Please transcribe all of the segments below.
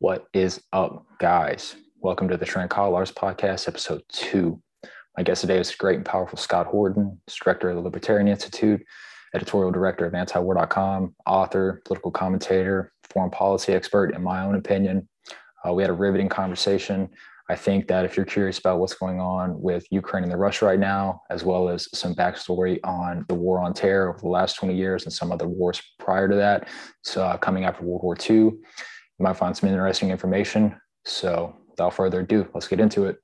What is up, guys? Welcome to the Trent Collars podcast, episode two. My guest today is great and powerful Scott Horton, director of the Libertarian Institute, editorial director of antiwar.com, author, political commentator, foreign policy expert, in my own opinion. Uh, we had a riveting conversation. I think that if you're curious about what's going on with Ukraine and the Russia right now, as well as some backstory on the war on terror over the last 20 years and some other wars prior to that, so uh, coming after World War II, you might find some interesting information. So without further ado, let's get into it.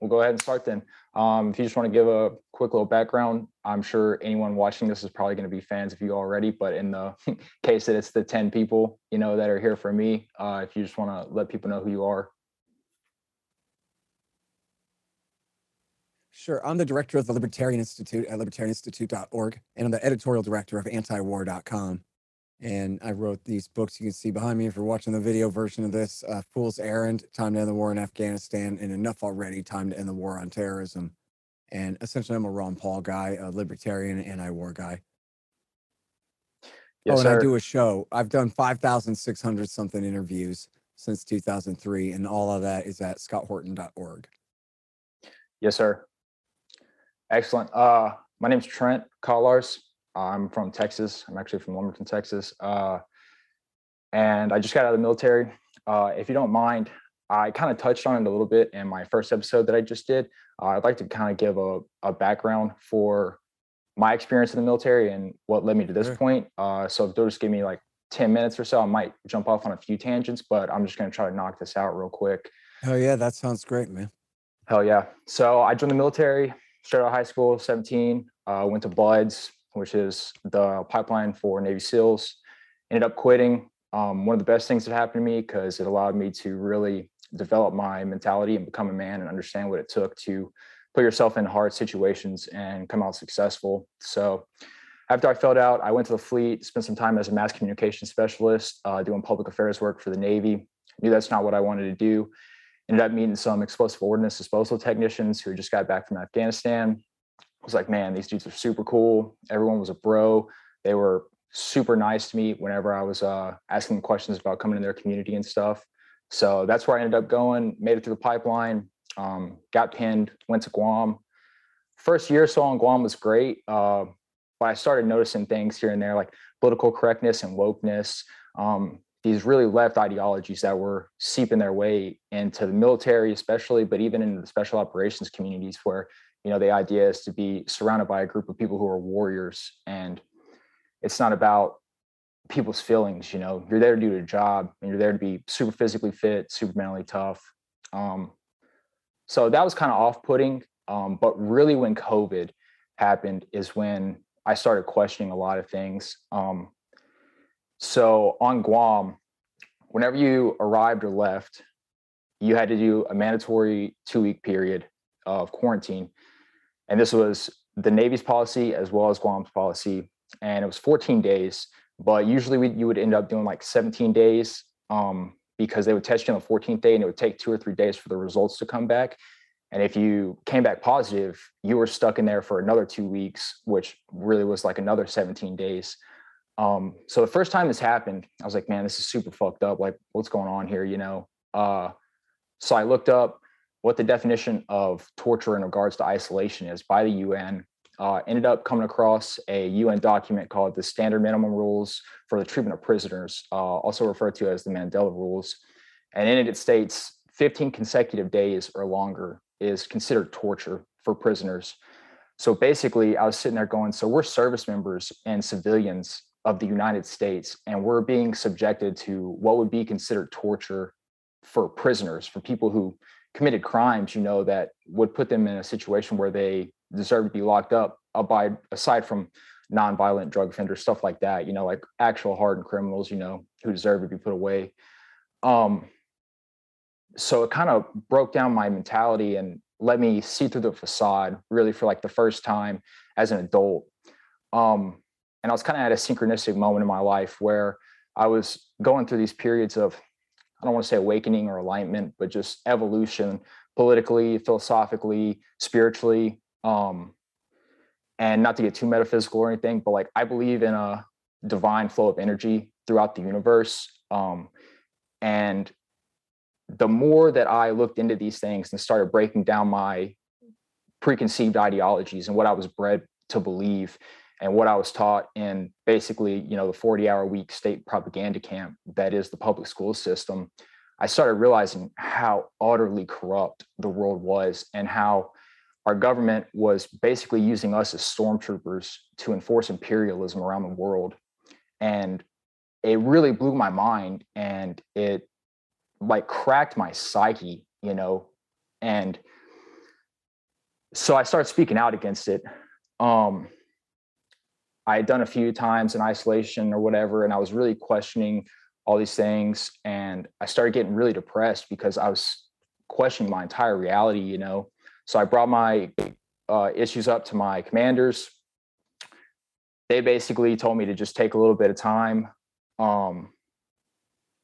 We'll go ahead and start then. Um, if you just want to give a quick little background, I'm sure anyone watching this is probably going to be fans of you already. But in the case that it's the 10 people, you know, that are here for me, uh, if you just want to let people know who you are. Sure. I'm the director of the Libertarian Institute at libertarianinstitute.org, and I'm the editorial director of antiwar.com and I wrote these books you can see behind me if you're watching the video version of this uh, Fool's Errand, Time to End the War in Afghanistan, and Enough Already, Time to End the War on Terrorism. And essentially, I'm a Ron Paul guy, a libertarian, anti war guy. Yes, oh, and sir. I do a show. I've done 5,600 something interviews since 2003, and all of that is at scotthorton.org. Yes, sir. Excellent. Uh, my name's Trent Collars. I'm from Texas. I'm actually from Lumberton, Texas. Uh, and I just got out of the military. Uh, if you don't mind, I kind of touched on it a little bit in my first episode that I just did. Uh, I'd like to kind of give a, a background for my experience in the military and what led me to this Sure. point. Uh, so if they'll just give me like 10 minutes or so, I might jump off on a few tangents, but I'm just going to try to knock this out real quick. Oh, yeah, that sounds great, man. Hell yeah. So I joined the military, straight out of high school, 17, uh, went to BUD/S, which is the pipeline for Navy SEALs. Ended up quitting. Um, one of the best things that happened to me because it allowed me to really develop my mentality and become a man and understand what it took to put yourself in hard situations and come out successful. So after I filled out, I went to the fleet, spent some time as a mass communication specialist, uh, doing public affairs work for the Navy. Knew that's not what I wanted to do ended up meeting some explosive ordnance disposal technicians who just got back from Afghanistan. Was like, man, these dudes are super cool. Everyone was a bro. They were super nice to me whenever I was uh, asking questions about coming in their community and stuff. So that's where I ended up going, made it through the pipeline, um, got pinned, went to Guam. First year or so on Guam was great. Uh, but I started noticing things here and there like political correctness and wokeness. Um, these really left ideologies that were seeping their way into the military, especially, but even in the special operations communities where, you know, the idea is to be surrounded by a group of people who are warriors. And it's not about people's feelings, you know, you're there to do a job and you're there to be super physically fit, super mentally tough. Um, so that was kind of off putting. Um, but really, when COVID happened, is when I started questioning a lot of things. Um, so on Guam, whenever you arrived or left, you had to do a mandatory two week period of quarantine. And this was the Navy's policy as well as Guam's policy. And it was 14 days, but usually we, you would end up doing like 17 days um, because they would test you on the 14th day and it would take two or three days for the results to come back. And if you came back positive, you were stuck in there for another two weeks, which really was like another 17 days. Um, so the first time this happened, I was like, man, this is super fucked up. Like, what's going on here? You know? Uh, so I looked up what the definition of torture in regards to isolation is by the UN. Uh, ended up coming across a UN document called the Standard Minimum Rules for the Treatment of Prisoners, uh, also referred to as the Mandela Rules. And in it, it states 15 consecutive days or longer is considered torture for prisoners. So basically, I was sitting there going, so we're service members and civilians of the United States, and we're being subjected to what would be considered torture for prisoners, for people who committed crimes, you know, that would put them in a situation where they deserve to be locked up, abide aside from nonviolent drug offenders, stuff like that, you know, like actual hardened criminals, you know, who deserve to be put away. Um, so it kind of broke down my mentality and let me see through the facade really for like the first time as an adult. Um, and I was kind of at a synchronistic moment in my life where I was going through these periods of, I don't want to say awakening or alignment, but just evolution politically, philosophically, spiritually. Um, and not to get too metaphysical or anything, but like I believe in a divine flow of energy throughout the universe. Um, And the more that I looked into these things and started breaking down my preconceived ideologies and what I was bred to believe and what I was taught in basically, you know, the 40 hour week state propaganda camp that is the public school system, I started realizing how utterly corrupt the world was and how our government was basically using us as stormtroopers to enforce imperialism around the world. And it really blew my mind and it like cracked my psyche, you know, and so I started speaking out against it. Um, I had done a few times in isolation or whatever, and I was really questioning all these things. And I started getting really depressed because I was questioning my entire reality, you know. So I brought my uh, issues up to my commanders. They basically told me to just take a little bit of time. Um,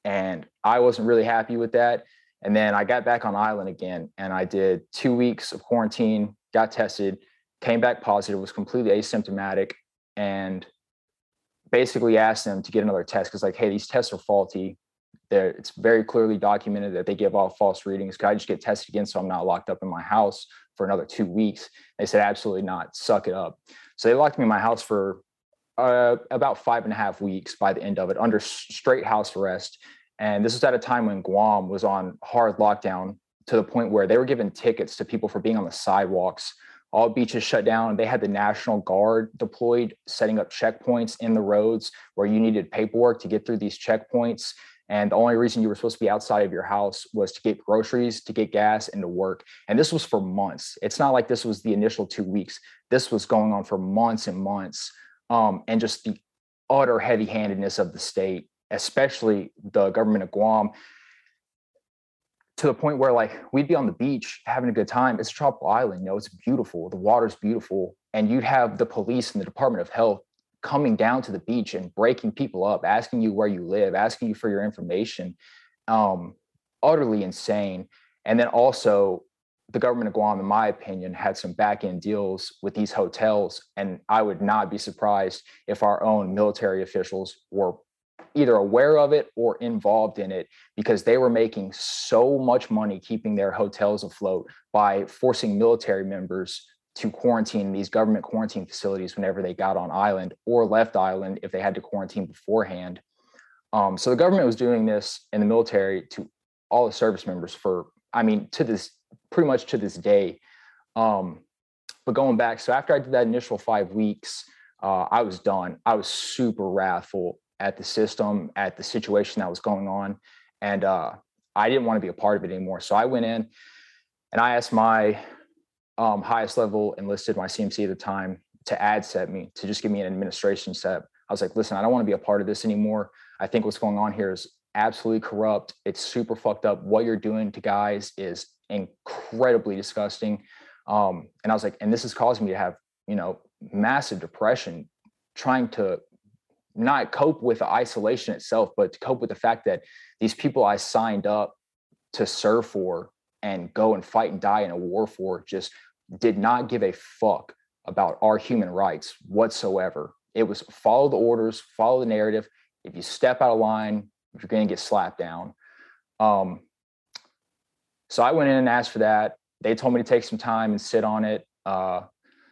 and I wasn't really happy with that. And then I got back on island again and I did two weeks of quarantine, got tested, came back positive, was completely asymptomatic, and basically asked them to get another test because, like, hey, these tests are faulty. They're, it's very clearly documented that they give off false readings. Could I just get tested again so I'm not locked up in my house for another two weeks? They said, absolutely not. Suck it up. So they locked me in my house for uh, about five and a half weeks by the end of it under straight house arrest. And this was at a time when Guam was on hard lockdown to the point where they were giving tickets to people for being on the sidewalks. All beaches shut down. They had the National Guard deployed, setting up checkpoints in the roads where you needed paperwork to get through these checkpoints. And the only reason you were supposed to be outside of your house was to get groceries, to get gas, and to work. And this was for months. It's not like this was the initial two weeks. This was going on for months and months. Um, and just the utter heavy handedness of the state especially the government of Guam, to the point where like we'd be on the beach having a good time. It's a tropical island, you know, it's beautiful. The water's beautiful. And you'd have the police and the Department of Health coming down to the beach and breaking people up, asking you where you live, asking you for your information. Um, utterly insane. And then also the government of Guam, in my opinion, had some back end deals with these hotels. And I would not be surprised if our own military officials were either aware of it or involved in it because they were making so much money keeping their hotels afloat by forcing military members to quarantine these government quarantine facilities whenever they got on island or left island if they had to quarantine beforehand. Um, so the government was doing this in the military to all the service members for, I mean, to this pretty much to this day. Um, but going back, so after I did that initial five weeks, uh, I was done. I was super wrathful at the system, at the situation that was going on. And uh, I didn't want to be a part of it anymore. So I went in and I asked my um, highest level enlisted, my CMC at the time, to ad set me, to just give me an administration set. I was like, listen, I don't want to be a part of this anymore. I think what's going on here is absolutely corrupt. It's super fucked up. What you're doing to guys is incredibly disgusting. Um, and I was like, and this is causing me to have, you know, massive depression trying to not cope with the isolation itself, but to cope with the fact that these people I signed up to serve for and go and fight and die in a war for just did not give a fuck about our human rights whatsoever. It was follow the orders, follow the narrative. If you step out of line, you're going to get slapped down. Um, so I went in and asked for that. They told me to take some time and sit on it. Uh,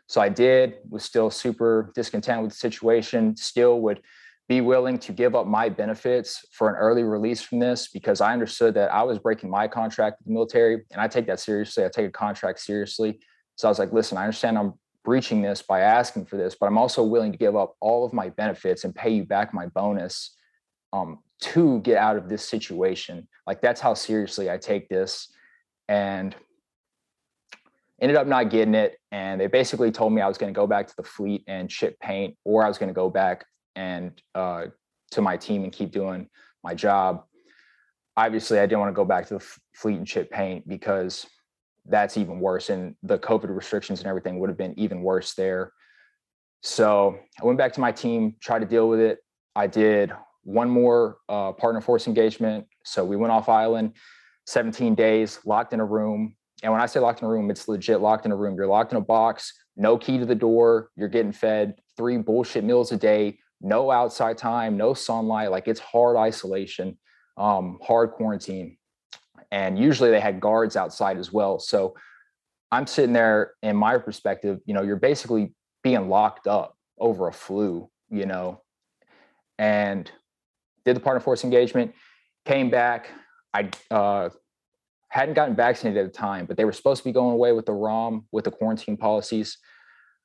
so I did, was still super discontent with the situation, still would be willing to give up my benefits for an early release from this because I understood that I was breaking my contract with the military and I take that seriously. I take a contract seriously. So I was like, listen, I understand I'm breaching this by asking for this, but I'm also willing to give up all of my benefits and pay you back my bonus um, to get out of this situation. Like that's how seriously I take this. And ended up not getting it. And they basically told me I was going to go back to the fleet and ship paint, or I was going to go back and uh, to my team and keep doing my job. Obviously, I didn't want to go back to the fleet and ship paint because that's even worse. And the COVID restrictions and everything would have been even worse there. So I went back to my team, tried to deal with it. I did one more uh, partner force engagement. So we went off island, 17 days, locked in a room, and when I say locked in a room, it's legit locked in a room. You're locked in a box, no key to the door. You're getting fed three bullshit meals a day, no outside time, no sunlight. Like it's hard isolation. um, hard quarantine. And usually they had guards outside as well. So I'm sitting there in my perspective, you know, you're basically being locked up over a flu, you know, and did the partner force engagement, came back. I uh, hadn't gotten vaccinated at the time, but they were supposed to be going away with the ROM with the quarantine policies.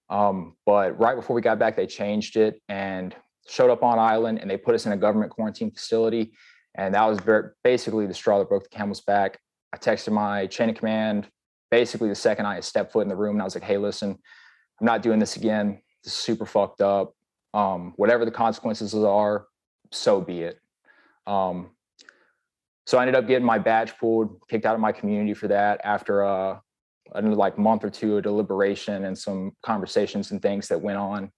Um, but right before we got back, they changed it and showed up on island and they put us in a government quarantine facility. And that was very, basically the straw that broke the camel's back. I texted my chain of command basically the second I stepped foot in the room and I was like, hey, listen, I'm not doing this again. This is super fucked up. Um, whatever the consequences are, so be it. Um, so I ended up getting my badge pulled, kicked out of my community for that after a, another like month or two of deliberation and some conversations and things that went on.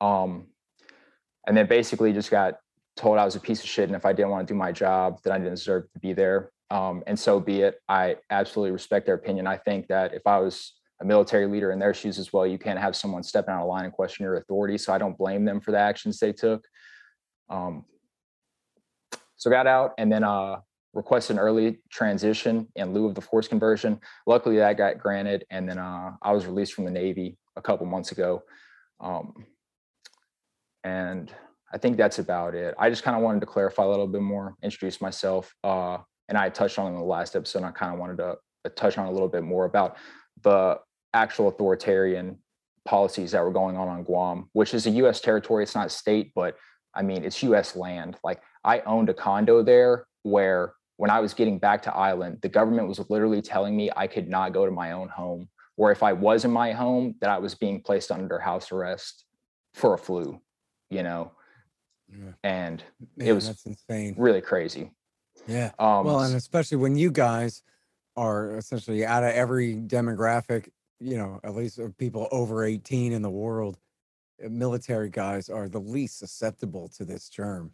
Um, and then basically just got told I was a piece of shit. And if I didn't want to do my job, that I didn't deserve to be there. Um, and so be it. I absolutely respect their opinion. I think that if I was a military leader in their shoes as well, you can't have someone stepping out of line and question your authority. So I don't blame them for the actions they took. Um, so got out and then uh, requested an early transition in lieu of the force conversion. Luckily, that got granted, and then uh, I was released from the Navy a couple months ago. Um, and I think that's about it. I just kind of wanted to clarify a little bit more, introduce myself, uh, and I touched on in the last episode. I kind of wanted to touch on a little bit more about the actual authoritarian policies that were going on on Guam, which is a U.S. territory. It's not state, but I mean it's U.S. land. Like I owned a condo there where when I was getting back to island, the government was literally telling me I could not go to my own home, or if I was in my home, that I was being placed under house arrest for a flu, you know. Yeah. And Man, it was that's insane. really crazy. Yeah. Um, Well, and especially when you guys are essentially out of every demographic, you know, at least of people over 18 in the world, military guys are the least susceptible to this germ.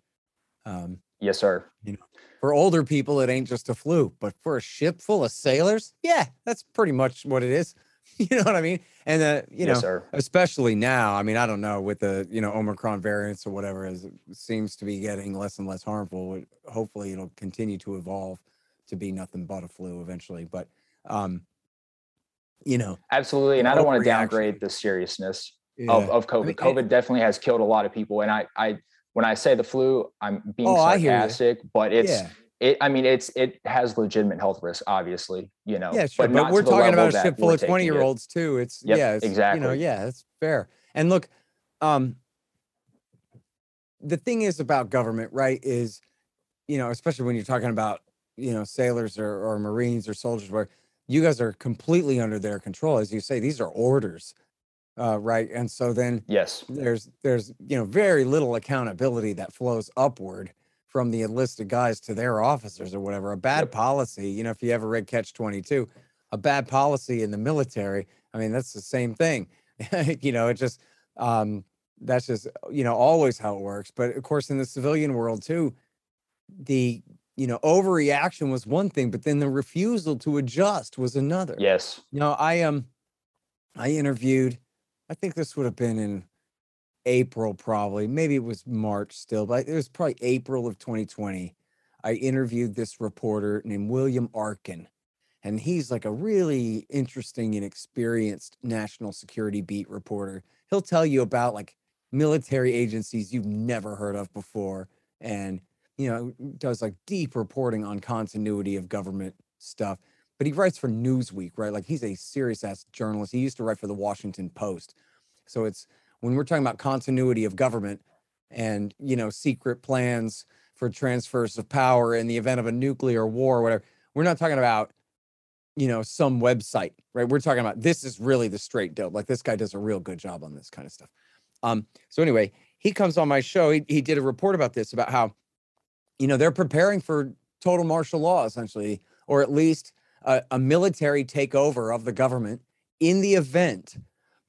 Um, yes, sir. You know, for older people, it ain't just a flu, but for a ship full of sailors, yeah, that's pretty much what it is. you know what I mean? And uh, you yes, know, sir. especially now. I mean, I don't know with the you know Omicron variants or whatever, it seems to be getting less and less harmful. Hopefully, it'll continue to evolve to be nothing but a flu eventually. But um, you know, Absolutely. And I don't want to downgrade the seriousness yeah. of, of COVID. mean, I- COVID definitely has killed a lot of people. And I, I, when I say the flu, I'm being Oh, I hear ya. sarcastic, but it's, yeah, it, I mean, it's, it has legitimate health risks, obviously, you know, yeah, sure. But, to we're talking about a ship full of twenty year olds too. It's Yep, yeah, it's, You know, yeah, that's fair. And look, um, the thing is about government, right? Is you know, especially when you're talking about you know sailors or, or Marines or soldiers, where you guys are completely under their control, as you say, these are orders, uh, right? And so then Yes. there's there's you know very little accountability that flows upward from the enlisted guys to their officers or whatever a bad Yep. policy you know if you ever read catch 22 a bad policy in the military i mean that's the same thing you know it just um that's just you know always how it works but of course in the civilian world too the you know overreaction was one thing but then the refusal to adjust was another Yes. you know, I um I interviewed, I think this would have been in April probably. Maybe it was March still, but it was probably April of 2020. I interviewed this reporter named William Arkin. And he's like a really interesting and experienced national security beat reporter. He'll tell you about like military agencies you've never heard of before and you know does like deep reporting on continuity of government stuff but he writes for Newsweek, right? Like he's a serious ass journalist. He used to write for the Washington Post. So it's when we're talking about continuity of government and, you know, secret plans for transfers of power in the event of a nuclear war whatever, we're not talking about, you know, some website, right? We're talking about this is really the straight dope. Like this guy does a real good job on this kind of stuff. Um, so anyway, he comes on my show. He, he did a report about this, about how, you know, they're preparing for total martial law, essentially, or at least a, a military takeover of the government in the event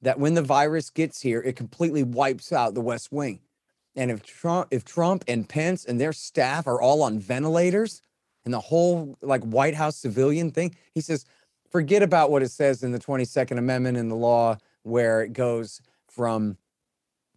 that when the virus gets here, it completely wipes out the West Wing. And if Trump, if Trump and Pence and their staff are all on ventilators and the whole like White House civilian thing, he says, forget about what it says in the 22nd Amendment in the law, where it goes from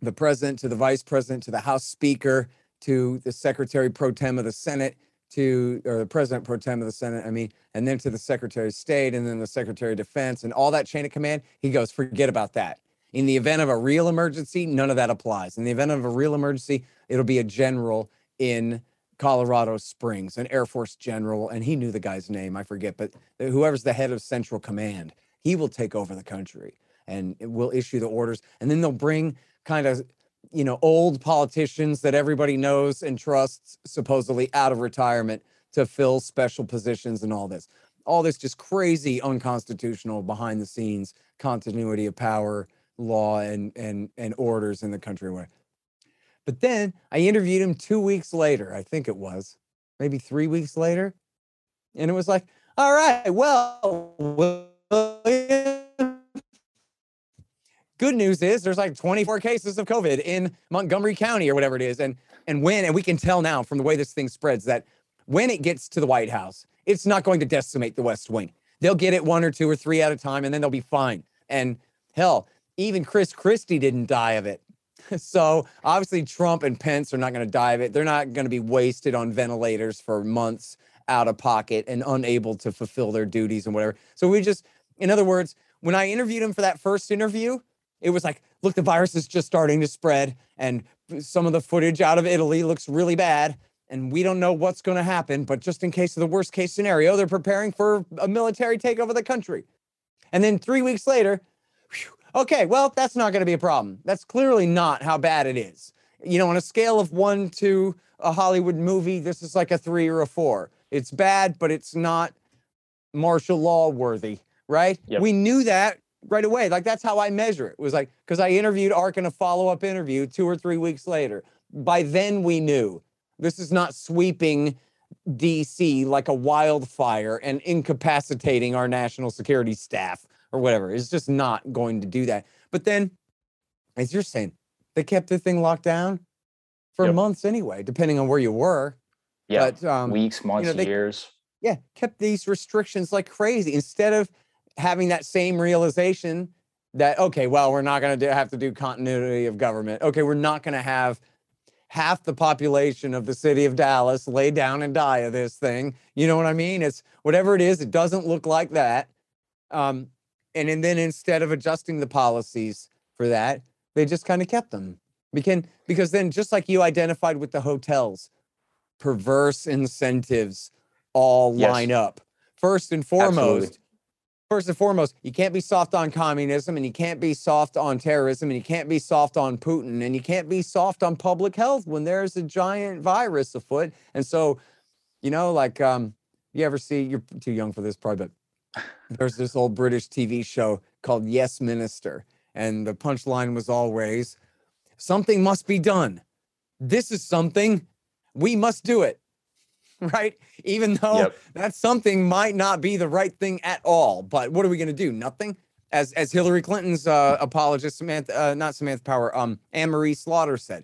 the president to the vice president to the House Speaker to the Secretary pro tem of the Senate to or the president pro tem of the Senate, I mean, and then to the Secretary of State and then the Secretary of Defense and all that chain of command, he goes, forget about that. In the event of a real emergency, none of that applies. In the event of a real emergency, it'll be a general in Colorado Springs, an Air Force general, and he knew the guy's name, I forget, but whoever's the head of Central Command, he will take over the country and will issue the orders. And then they'll bring kind of you know, old politicians that everybody knows and trusts, supposedly out of retirement to fill special positions and all this. All this just crazy, unconstitutional, behind the scenes continuity of power law and and and orders in the country. But then I interviewed him two weeks later, I think it was, maybe three weeks later, and it was like, all right, well, Good news is there's like 24 cases of COVID in Montgomery County or whatever it is. And and when, and we can tell now from the way this thing spreads that when it gets to the White House, it's not going to decimate the West Wing. They'll get it one or two or three at a time and then they'll be fine. And hell, even Chris Christie didn't die of it. So obviously Trump and Pence are not going to die of it. They're not going to be wasted on ventilators for months out of pocket and unable to fulfill their duties and whatever. So we just, in other words, when I interviewed him for that first interview, it was like, look, the virus is just starting to spread, and some of the footage out of Italy looks really bad. And we don't know what's going to happen, but just in case of the worst case scenario, they're preparing for a military takeover of the country. And then three weeks later, whew, okay, well, that's not going to be a problem. That's clearly not how bad it is. You know, on a scale of one to a Hollywood movie, this is like a three or a four. It's bad, but it's not martial law worthy, right? Yep. We knew that right away. Like that's how I measure it. it was like because I interviewed Arkin a follow-up interview two or three weeks later. By then we knew this is not sweeping DC like a wildfire and incapacitating our national security staff or whatever. It's just not going to do that. But then, as you're saying, they kept the thing locked down for yep. months anyway, depending on where you were. Yeah, but, um, weeks, months, you know, they, years. Yeah, kept these restrictions like crazy instead of having that same realization that okay well we're not going to have to do continuity of government. Okay we're not going to have half the population of the city of dallas lay down and die of this thing. You know what i mean? It's whatever it is it doesn't look like that. Um, and, and then instead of adjusting the policies for that they just kind of kept them. Because because then just like you identified with the hotels perverse incentives all yes. line up. First and foremost Absolutely first and foremost, you can't be soft on communism and you can't be soft on terrorism and you can't be soft on Putin and you can't be soft on public health when there's a giant virus afoot. And so, you know, like um, you ever see you're too young for this probably, but there's this old British TV show called Yes Minister. And the punchline was always something must be done. This is something we must do it. right? Even though yep. that something might not be the right thing at all. But what are we going to do? Nothing. As as Hillary Clinton's uh, apologist Samantha, uh, not Samantha Power, um, Anne Marie Slaughter said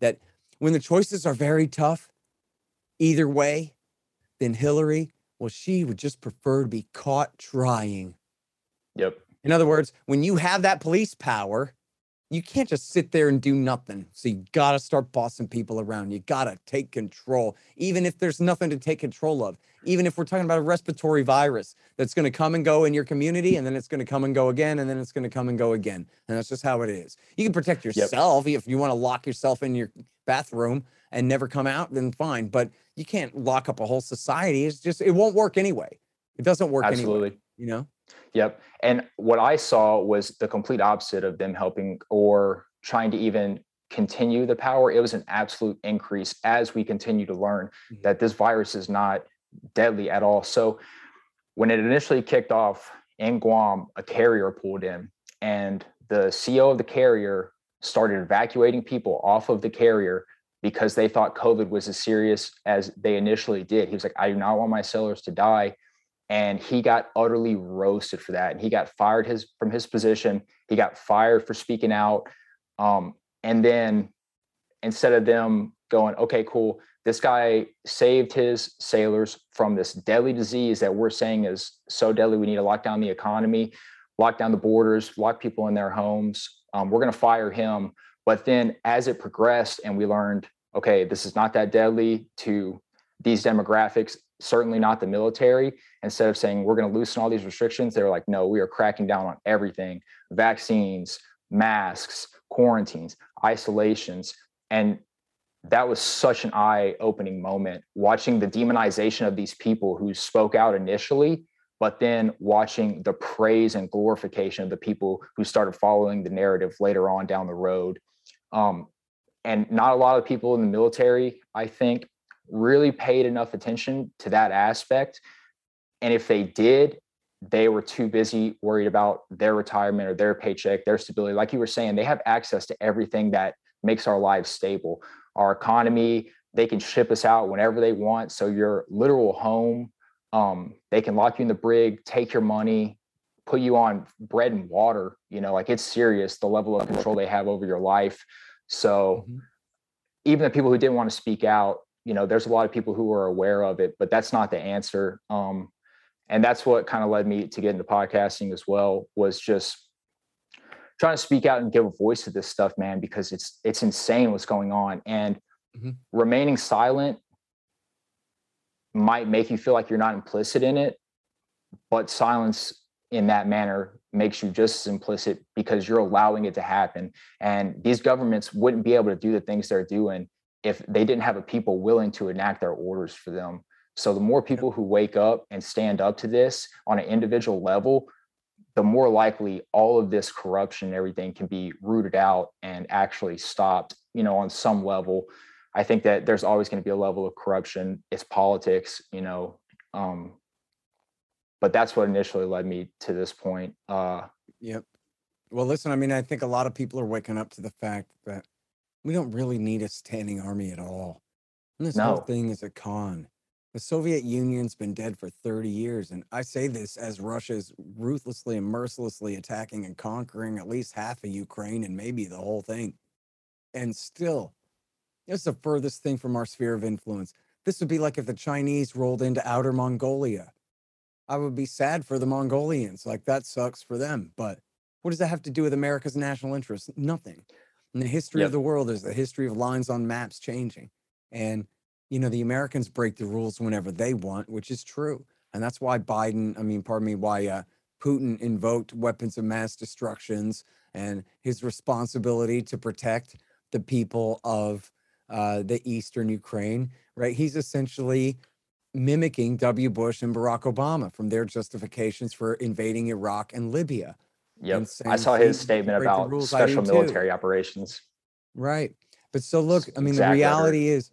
that when the choices are very tough, either way, then Hillary, well, she would just prefer to be caught trying. Yep. In other words, when you have that police power, you can't just sit there and do nothing. So you got to start bossing people around. You got to take control, even if there's nothing to take control of. Even if we're talking about a respiratory virus that's going to come and go in your community, and then it's going to come and go again, and then it's going to come and go again. And that's just how it is. You can protect yourself yep. if you want to lock yourself in your bathroom and never come out, then fine. But you can't lock up a whole society. It's just, it won't work anyway. It doesn't work Absolutely. anyway. You know? Yep. And what I saw was the complete opposite of them helping or trying to even continue the power. It was an absolute increase as we continue to learn mm-hmm. that this virus is not deadly at all. So when it initially kicked off in Guam, a carrier pulled in and the CEO of the carrier started evacuating people off of the carrier because they thought COVID was as serious as they initially did. He was like, I do not want my sailors to die and he got utterly roasted for that. And he got fired his from his position. He got fired for speaking out. Um, and then instead of them going okay cool. This guy saved his sailors from this deadly disease that we're saying is so deadly we need to lock down the economy lock down the borders lock people in their homes. Um, we're going to fire him. But then as it progressed and we learned okay this is not that deadly to these demographics, certainly not the military. Instead of saying we're going to loosen all these restrictions, they were like, no, we are cracking down on everything vaccines, masks, quarantines, isolations. And that was such an eye opening moment watching the demonization of these people who spoke out initially but then watching the praise and glorification of the people who started following the narrative later on down the road um, and not a lot of people in the military i think really paid enough attention to that aspect. And if they did they were too busy worried about their retirement or their paycheck their stability. Like you were saying they have access to everything that makes our lives stable. Our economy they can ship us out whenever they want. So your literal home um, they can lock you in the brig take your money put you on bread and water. You know like it's serious the level of control they have over your life. So mm-hmm. even the people who didn't want to speak out you know there's a lot of people who are aware of it but that's not the answer. Um, and that's what kind of led me to get into podcasting as well was just trying to speak out and give a voice to this stuff man because it's it's insane what's going on. And mm-hmm. remaining silent might make you feel like you're not implicit in it but silence in that manner makes you just as implicit because you're allowing it to happen. And these governments wouldn't be able to do the things they're doing if they didn't have a people willing to enact their orders for them. So the more people who wake up and stand up to this on an individual level the more likely all of this corruption and everything can be rooted out and actually stopped you know on some level. I think that there's always going to be a level of corruption. It's politics you know um, but that's what initially led me to this point uh, yep. Well listen i mean i think a lot of people are waking up to the fact that we don't really need a standing army at all and this no. whole thing is a con the Soviet Union's been dead for 30 years. And I say this as Russia's ruthlessly and mercilessly attacking and conquering at least half of Ukraine and maybe the whole thing. And still, it's the furthest thing from our sphere of influence. This would be like if the Chinese rolled into outer Mongolia. I would be sad for the Mongolians. Like that sucks for them. But what does that have to do with America's national interest? Nothing. And the history yep. of the world is the history of lines on maps changing. And you know, the Americans break the rules whenever they want, which is true. And that's why Biden, I mean, pardon me, why uh, Putin invoked weapons of mass destructions and his responsibility to protect the people of uh, the Eastern Ukraine, right? He's essentially mimicking W. Bush and Barack Obama from their justifications for invading Iraq and Libya. Yep. I saw his statement about special military operations. Right. But so look, I mean, exactly. the reality is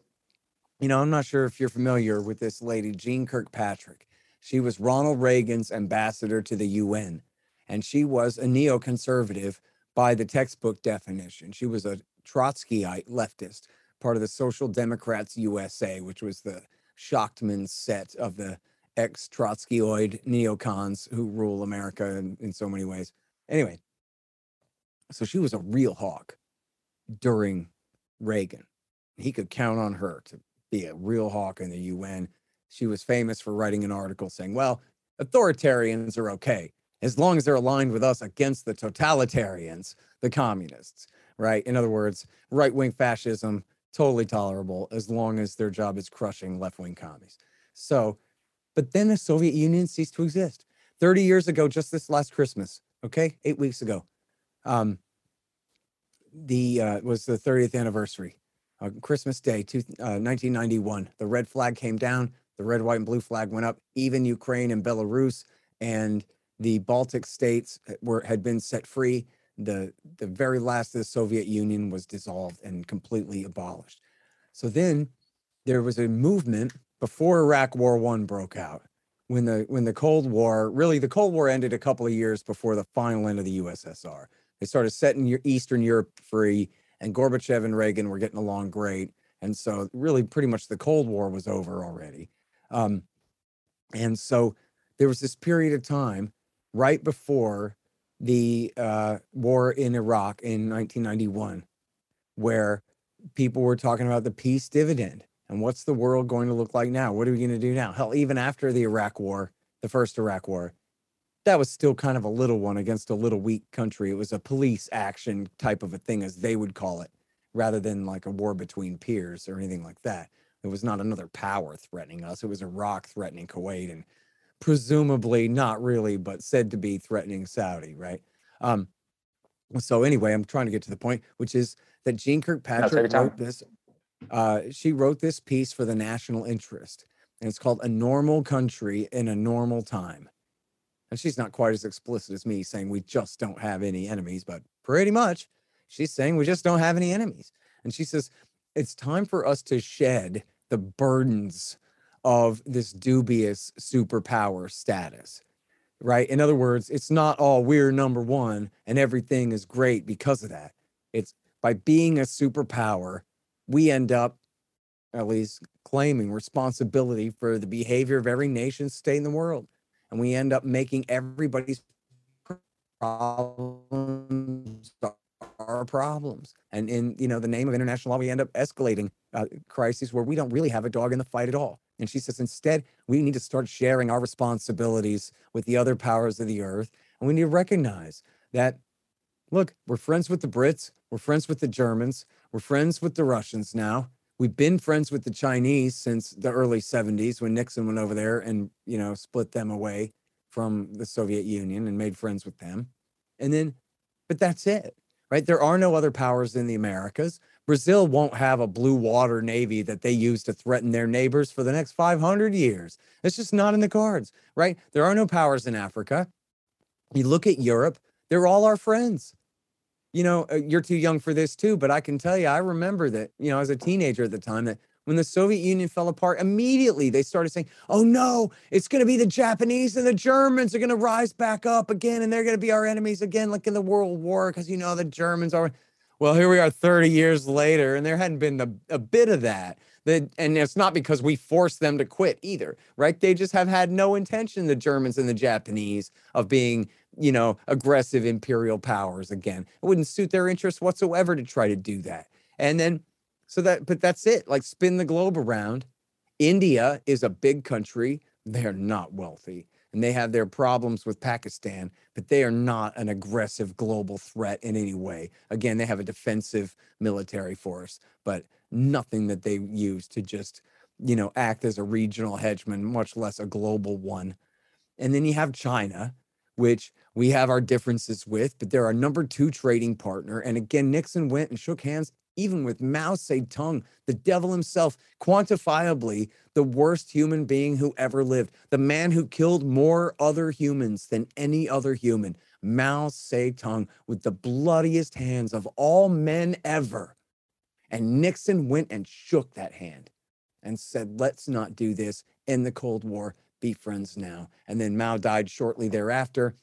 you know, I'm not sure if you're familiar with this lady, Jeane Kirkpatrick. She was Ronald Reagan's ambassador to the UN, and she was a neoconservative by the textbook definition. She was a Trotskyite leftist, part of the Social Democrats USA, which was the Shachtman set of the ex Trotskyoid neocons who rule America in, in so many ways. Anyway, so she was a real hawk during Reagan. He could count on her to be a real hawk in the UN. She was famous for writing an article saying, well, authoritarians are okay as long as they're aligned with us against the totalitarians, the communists, right? In other words, right wing fascism, totally tolerable as long as their job is crushing left wing commies. So, but then the Soviet Union ceased to exist. 30 years ago, just this last Christmas, okay, eight weeks ago, um, the uh, was the 30th anniversary uh, Christmas Day, two, uh, 1991. The red flag came down, the red, white, and blue flag went up. Even Ukraine and Belarus and the Baltic states were had been set free. The the very last of the Soviet Union was dissolved and completely abolished. So then there was a movement before Iraq War One broke out. When the when the Cold War really the Cold War ended a couple of years before the final end of the USSR. They started setting Eastern Europe free and Gorbachev and Reagan were getting along great. And so, really, pretty much the Cold War was over already. Um, and so, there was this period of time right before the uh, war in Iraq in 1991 where people were talking about the peace dividend and what's the world going to look like now? What are we going to do now? Hell, even after the Iraq war, the first Iraq war, that was still kind of a little one against a little weak country. It was a police action type of a thing, as they would call it, rather than like a war between peers or anything like that. It was not another power threatening us. It was Iraq threatening Kuwait and presumably not really, but said to be threatening Saudi, right? Um, so anyway, I'm trying to get to the point, which is that your Kirkpatrick wrote this. Uh, she wrote this piece for the national interest, and it's called "A Normal Country in a Normal Time." And she's not quite as explicit as me saying we just don't have any enemies, but pretty much she's saying we just don't have any enemies. And she says it's time for us to shed the burdens of this dubious superpower status right? In other words, it's not all we're number one and everything is great because of that. It's by being a superpower, we end up at least claiming responsibility for the behavior of every nation state in the world. And we end up making everybody's problems our problems. And in you know the name of international law, we end up escalating uh, crises where we don't really have a dog in the fight at all. And she says instead, we need to start sharing our responsibilities with the other powers of the earth, and we need to recognize that. Look, we're friends with the Brits, we're friends with the Germans, we're friends with the Russians now. We've been friends with the Chinese since the early 70s when Nixon went over there and, you know, split them away from the Soviet Union and made friends with them. And then, but that's it, right? There are no other powers in the Americas. Brazil won't have a blue water navy that they use to threaten their neighbors for the next 500 years. It's just not in the cards, right? There are no powers in Africa. You look at Europe, they're all our friends. You know, uh, you're too young for this too, but I can tell you, I remember that, you know, as a teenager at the time, that when the Soviet Union fell apart, immediately they started saying, oh no, it's going to be the Japanese and the Germans are going to rise back up again and they're going to be our enemies again, like in the World War, because, you know, the Germans are. Well, here we are 30 years later, and there hadn't been the, a bit of that. And it's not because we forced them to quit either, right? They just have had no intention, the Germans and the Japanese, of being, you know, aggressive imperial powers again. It wouldn't suit their interests whatsoever to try to do that. And then, so that, but that's it. Like spin the globe around. India is a big country. They're not wealthy and they have their problems with Pakistan, but they are not an aggressive global threat in any way. Again, they have a defensive military force, but nothing that they use to just, you know, act as a regional hegemon, much less a global one. And then you have China, which we have our differences with, but they're our number two trading partner. And again, Nixon went and shook hands even with Mao Zedong, the devil himself, quantifiably the worst human being who ever lived, the man who killed more other humans than any other human, Mao Zedong, with the bloodiest hands of all men ever. And Nixon went and shook that hand and said, let's not do this in the Cold War, be friends now. And then Mao died shortly thereafter.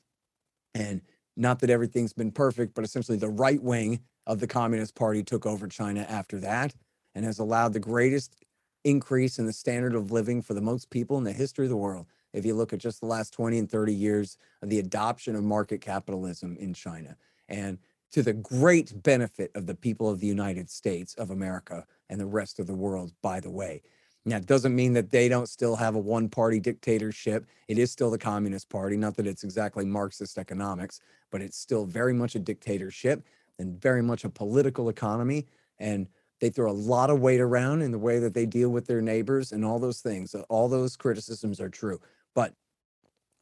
And not that everything's been perfect, but essentially the right wing of the Communist Party took over China after that and has allowed the greatest increase in the standard of living for the most people in the history of the world. If you look at just the last 20 and 30 years of the adoption of market capitalism in China, and to the great benefit of the people of the United States of America and the rest of the world, by the way. Now, it doesn't mean that they don't still have a one party dictatorship. It is still the Communist Party, not that it's exactly Marxist economics, but it's still very much a dictatorship and very much a political economy. And they throw a lot of weight around in the way that they deal with their neighbors and all those things. All those criticisms are true, but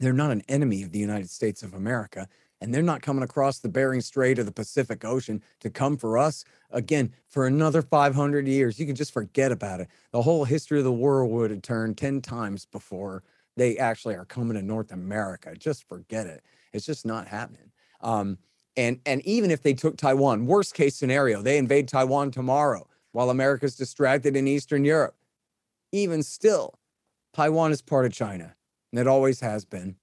they're not an enemy of the United States of America. And they're not coming across the Bering Strait or the Pacific Ocean to come for us again for another 500 years. You can just forget about it. The whole history of the world would have turned 10 times before they actually are coming to North America. Just forget it. It's just not happening. Um, and and even if they took Taiwan, worst case scenario, they invade Taiwan tomorrow while America's distracted in Eastern Europe. Even still, Taiwan is part of China, and it always has been,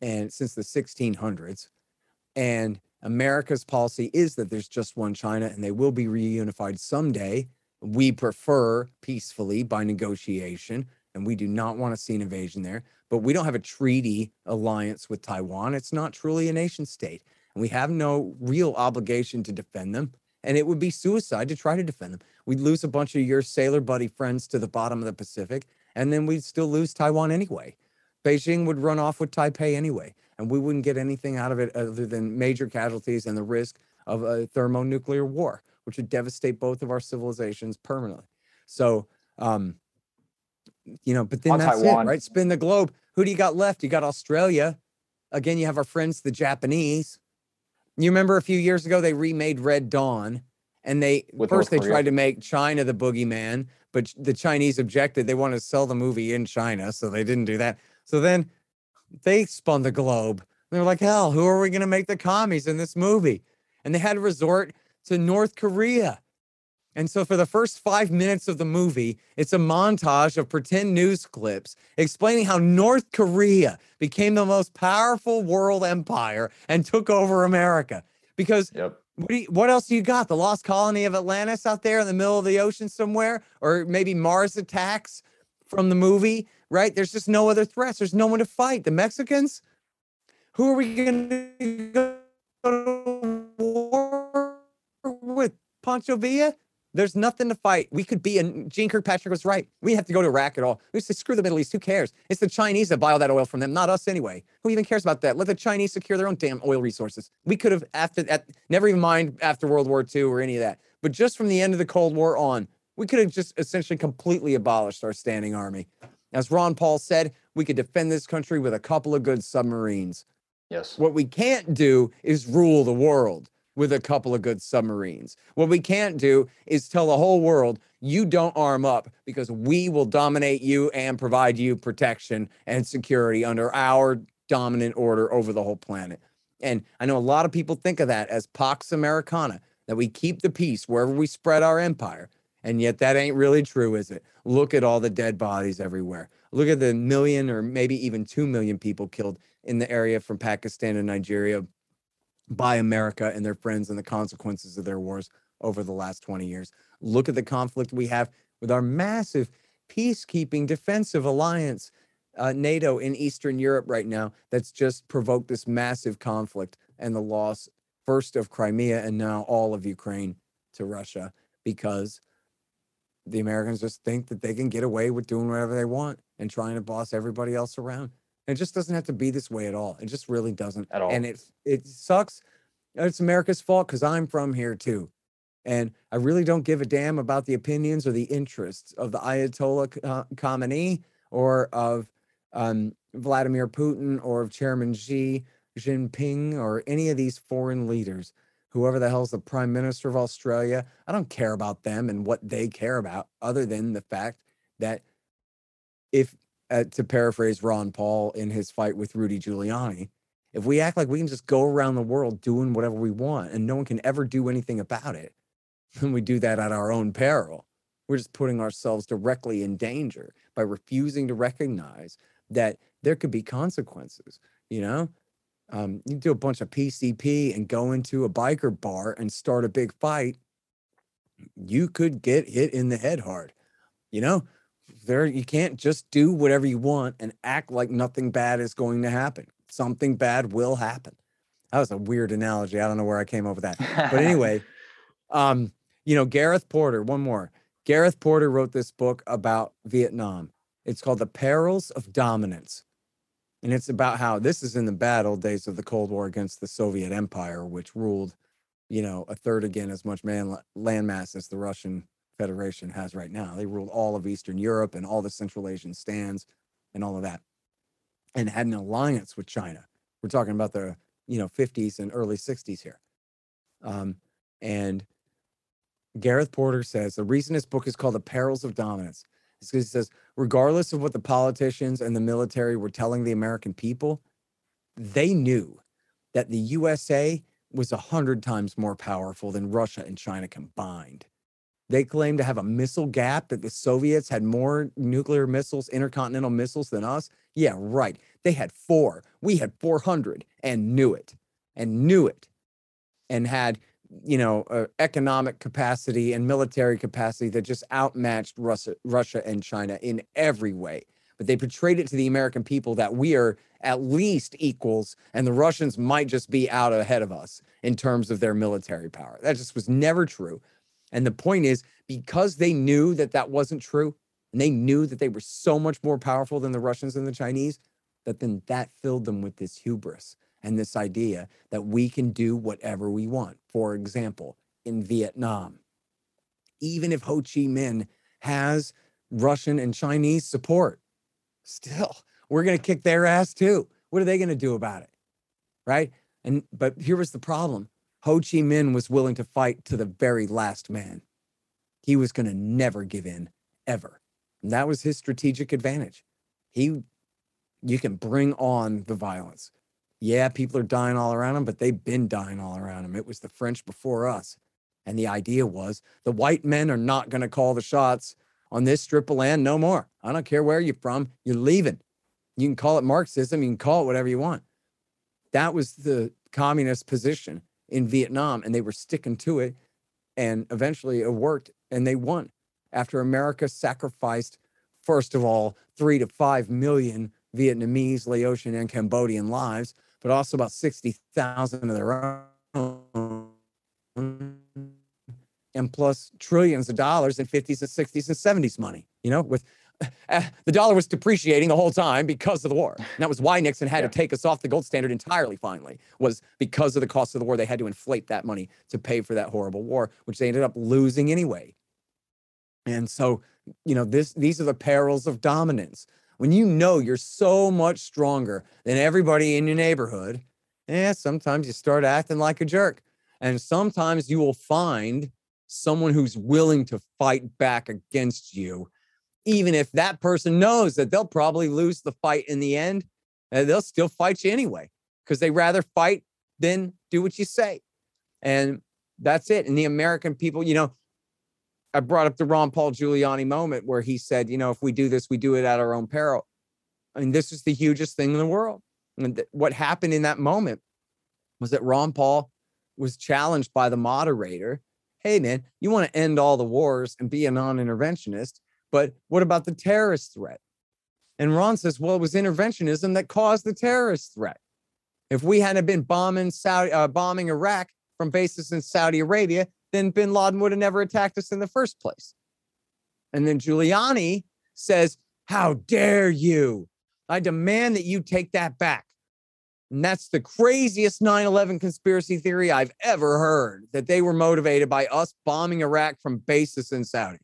and since the 1600s. And America's policy is that there's just one China, and they will be reunified someday. We prefer peacefully by negotiation, and we do not want to see an invasion there. But we don't have a treaty alliance with Taiwan. It's not truly a nation state. And we have no real obligation to defend them. And it would be suicide to try to defend them. We'd lose a bunch of your sailor buddy friends to the bottom of the Pacific, and then we'd still lose Taiwan anyway. Beijing would run off with Taipei anyway, and we wouldn't get anything out of it other than major casualties and the risk of a thermonuclear war, which would devastate both of our civilizations permanently. So, um, you know, but then On that's Taiwan. it, right? Spin the globe. Who do you got left? You got Australia. Again, you have our friends, the Japanese. You remember a few years ago they remade Red Dawn, and they With first they tried to make China the boogeyman, but the Chinese objected. They wanted to sell the movie in China, so they didn't do that. So then they spun the globe. They were like, "Hell, who are we going to make the commies in this movie?" And they had to resort to North Korea. And so, for the first five minutes of the movie, it's a montage of pretend news clips explaining how North Korea became the most powerful world empire and took over America. Because Yep. what, do you, what else do you got? The lost colony of Atlantis out there in the middle of the ocean somewhere? Or maybe Mars attacks from the movie, right? There's just no other threats. There's no one to fight. The Mexicans? Who are we going to go to war with? Pancho Villa? There's nothing to fight. We could be, and Jeane Kirkpatrick was right. We have to go to Iraq at all. We say, screw the Middle East. Who cares? It's the Chinese that buy all that oil from them, not us anyway. Who even cares about that? Let the Chinese secure their own damn oil resources. We could have, after that, never even mind after World War II or any of that. But just from the end of the Cold War on, we could have just essentially completely abolished our standing army. As Ron Paul said, we could defend this country with a couple of good submarines. Yes. What we can't do is rule the world with a couple of good submarines. What we can't do is tell the whole world, you don't arm up because we will dominate you and provide you protection and security under our dominant order over the whole planet. And I know a lot of people think of that as Pax Americana, that we keep the peace wherever we spread our empire. And yet that ain't really true, is it? Look at all the dead bodies everywhere. Look at the million or maybe even 2 million people killed in the area from Pakistan and Nigeria by America and their friends and the consequences of their wars over the last 20 years. Look at the conflict we have with our massive peacekeeping defensive alliance, uh, NATO in Eastern Europe right now, that's just provoked this massive conflict and the loss first of Crimea and now all of Ukraine to Russia because the Americans just think that they can get away with doing whatever they want and trying to boss everybody else around. It just doesn't have to be this way at all. It just really doesn't. At all. And it it sucks. It's America's fault because I'm from here too. And I really don't give a damn about the opinions or the interests of the Ayatollah uh, Khamenei or of um, Vladimir Putin or of Chairman Xi Jinping or any of these foreign leaders, whoever the hell's the prime minister of Australia. I don't care about them and what they care about, other than the fact that if, uh, to paraphrase Ron Paul in his fight with Rudy Giuliani, if we act like we can just go around the world doing whatever we want and no one can ever do anything about it, then we do that at our own peril. We're just putting ourselves directly in danger by refusing to recognize that there could be consequences. You know, um, you do a bunch of PCP and go into a biker bar and start a big fight, you could get hit in the head hard. You know, there you can't just do whatever you want and act like nothing bad is going to happen. Something bad will happen. That was a weird analogy. I don't know where I came up with that. But anyway, um, you know, Gareth Porter, one more. Gareth Porter wrote this book about Vietnam. It's called The Perils of Dominance. And it's about how this is in the bad old days of the Cold War against the Soviet Empire, which ruled, you know, a third again as much man landmass as the Russian Federation has right now. They ruled all of Eastern Europe and all the Central Asian stands and all of that, and had an alliance with China. We're talking about the you know 50s and early 60s here. Um, and Gareth Porter says the reason this book is called The Perils of Dominance is because he says, regardless of what the politicians and the military were telling the American people, they knew that the USA was a hundred times more powerful than Russia and China combined. They claimed to have a missile gap, that the Soviets had more nuclear missiles, intercontinental missiles than us. Yeah, right. They had four. We had 400 and knew it and knew it and had, you know, uh, economic capacity and military capacity that just outmatched Russia, Russia and China in every way. But they portrayed it to the American people that we are at least equals and the Russians might just be out ahead of us in terms of their military power. That just was never true. And the point is, because they knew that that wasn't true, and they knew that they were so much more powerful than the Russians and the Chinese, that then that filled them with this hubris and this idea that we can do whatever we want. For example, in Vietnam, even if Ho Chi Minh has Russian and Chinese support. Still, we're going to kick their ass too. What are they going to do about it? Right? And but here was the problem. Ho Chi Minh was willing to fight to the very last man. He was going to never give in ever. And that was his strategic advantage. He you can bring on the violence. Yeah, people are dying all around them, but they've been dying all around them. It was the French before us. And the idea was the white men are not going to call the shots on this strip of land no more. I don't care where you're from, you're leaving. You can call it Marxism, you can call it whatever you want. That was the communist position in Vietnam, and they were sticking to it. And eventually it worked, and they won after America sacrificed, first of all, three to five million Vietnamese, Laotian, and Cambodian lives, but also about 60,000 of their own and plus trillions of dollars in 50s and 60s and 70s money, you know, with uh, the dollar was depreciating the whole time because of the war. And that was why Nixon had yeah. to take us off the gold standard entirely finally, was because of the cost of the war. They had to inflate that money to pay for that horrible war, which they ended up losing anyway. And so, you know, this these are the perils of dominance. When you know you're so much stronger than everybody in your neighborhood, yeah, sometimes you start acting like a jerk. And sometimes you will find someone who's willing to fight back against you, even if that person knows that they'll probably lose the fight in the end, and they'll still fight you anyway because they rather fight than do what you say. And that's it. And the American people, you know, I brought up the Ron Paul Giuliani moment where he said, you know, if we do this, we do it at our own peril. I mean, this is the hugest thing in the world. And th- what happened in that moment was that Ron Paul was challenged by the moderator hey, man, you want to end all the wars and be a non interventionist, but what about the terrorist threat? And Ron says, well, it was interventionism that caused the terrorist threat. If we hadn't been bombing Saudi, uh, bombing Iraq from bases in Saudi Arabia, then Bin Laden would have never attacked us in the first place. And then Giuliani says, How dare you? I demand that you take that back. And that's the craziest 9 11 conspiracy theory I've ever heard that they were motivated by us bombing Iraq from bases in Saudi,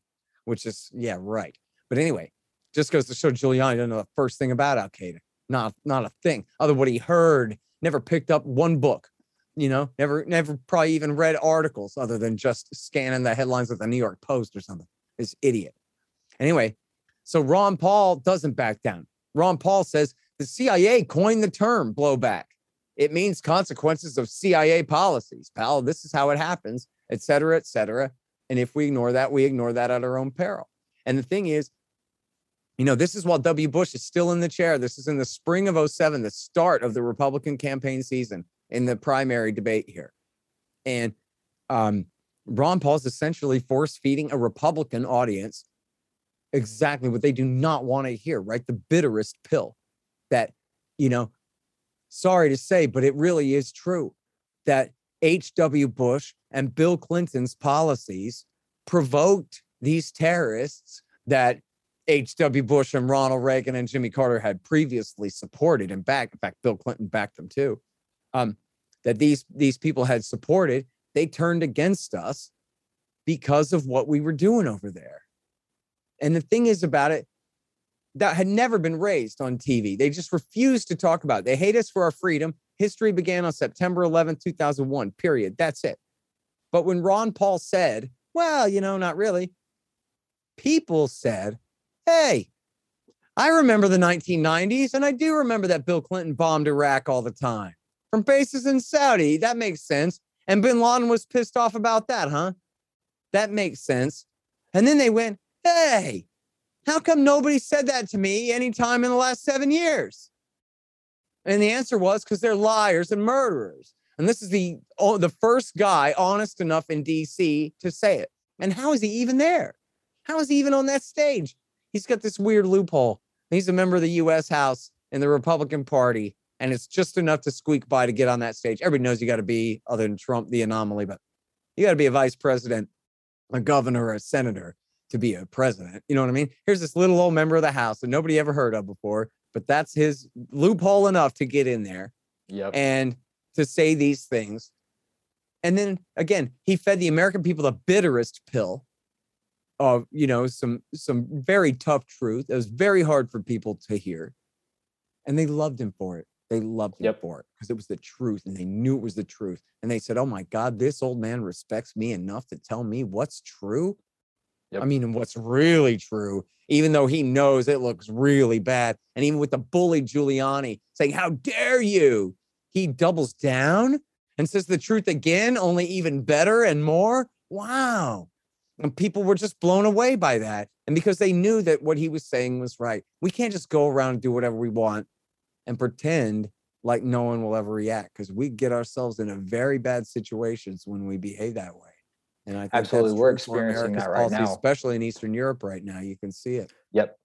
which is, yeah, right. But anyway, just goes to show Giuliani doesn't know the first thing about Al Qaeda. Not, not a thing. Other than what he heard, never picked up one book, you know, never, never probably even read articles other than just scanning the headlines of the New York Post or something. This idiot. Anyway, so Ron Paul doesn't back down. Ron Paul says the CIA coined the term blowback. It means consequences of CIA policies, pal. This is how it happens, et cetera, et cetera. And if we ignore that, we ignore that at our own peril. And the thing is, you know, this is while W. Bush is still in the chair. This is in the spring of 07, the start of the Republican campaign season in the primary debate here. And um, Ron Paul's essentially force feeding a Republican audience exactly what they do not want to hear, right? The bitterest pill that, you know, sorry to say, but it really is true that H.W. Bush and Bill Clinton's policies provoked these terrorists that H.W. Bush and Ronald Reagan and Jimmy Carter had previously supported and backed. In fact, Bill Clinton backed them too. Um, that these these people had supported, they turned against us because of what we were doing over there. And the thing is about it, that had never been raised on TV. They just refused to talk about it. They hate us for our freedom. History began on September 11th, 2001, period. That's it. But when Ron Paul said, well, you know, not really, people said, hey, I remember the 1990s, and I do remember that Bill Clinton bombed Iraq all the time from bases in Saudi. That makes sense. And bin Laden was pissed off about that, huh? That makes sense. And then they went, hey, how come nobody said that to me anytime in the last seven years? And the answer was because they're liars and murderers. And this is the oh, the first guy honest enough in DC to say it. And how is he even there? How is he even on that stage? He's got this weird loophole. He's a member of the US House in the Republican Party, and it's just enough to squeak by to get on that stage. Everybody knows you got to be, other than Trump, the anomaly, but you got to be a vice president, a governor, or a senator to be a president. You know what I mean? Here's this little old member of the House that nobody ever heard of before, but that's his loophole enough to get in there. Yep. And to say these things. And then again, he fed the American people the bitterest pill of you know some some very tough truth. It was very hard for people to hear, and they loved him for it. They loved him Yep. for it because it was the truth, and they knew it was the truth. And they said, "Oh my God, this old man respects me enough to tell me what's true." I mean, what's really true, even though he knows it looks really bad. And even with the bully Giuliani saying, How dare you? He doubles down and says the truth again, only even better and more. Wow. And people were just blown away by that. And because they knew that what he was saying was right, we can't just go around and do whatever we want and pretend like no one will ever react because we get ourselves in a very bad situations when we behave that way. And I think that's Absolutely. We're experiencing that right policy, now. especially in Eastern Europe right now. You can see it. Yep.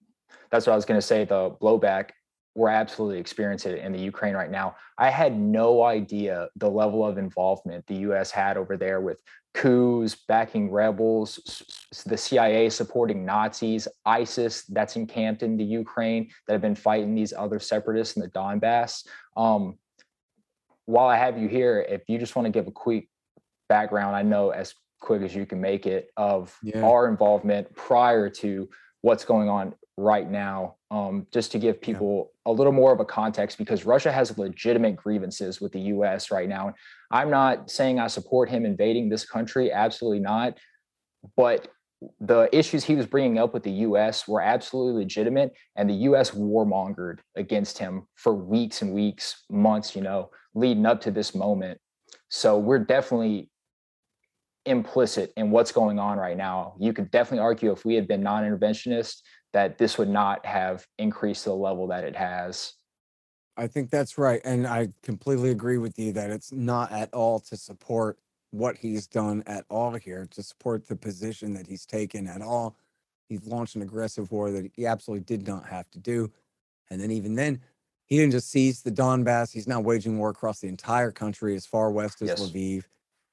That's what I was going to say. The blowback, we're absolutely experiencing it in the Ukraine right now. I had no idea the level of involvement the US had over there with coups, backing rebels, the CIA supporting Nazis, ISIS that's encamped in the Ukraine that have been fighting these other separatists in the Donbass. Um, while I have you here, if you just want to give a quick background, I know as quick as you can make it of Yeah. our involvement prior to what's going on right now, um, just to give people a little more of a context, because Russia has legitimate grievances with the US right now. I'm not saying I support him invading this country, absolutely not. But the issues he was bringing up with the US were absolutely legitimate, and the US warmongered against him for weeks and weeks, months, you know, leading up to this moment. So we're definitely implicit in what's going on right now. You could definitely argue if we had been non interventionist, that this would not have increased to the level that it has. I think that's right. And I completely agree with you that it's not at all to support what he's done at all here, to support the position that he's taken at all. He's launched an aggressive war that he absolutely did not have to do. And then, even then, he didn't just seize the Donbass, he's now waging war across the entire country as far west as Yes. Lviv.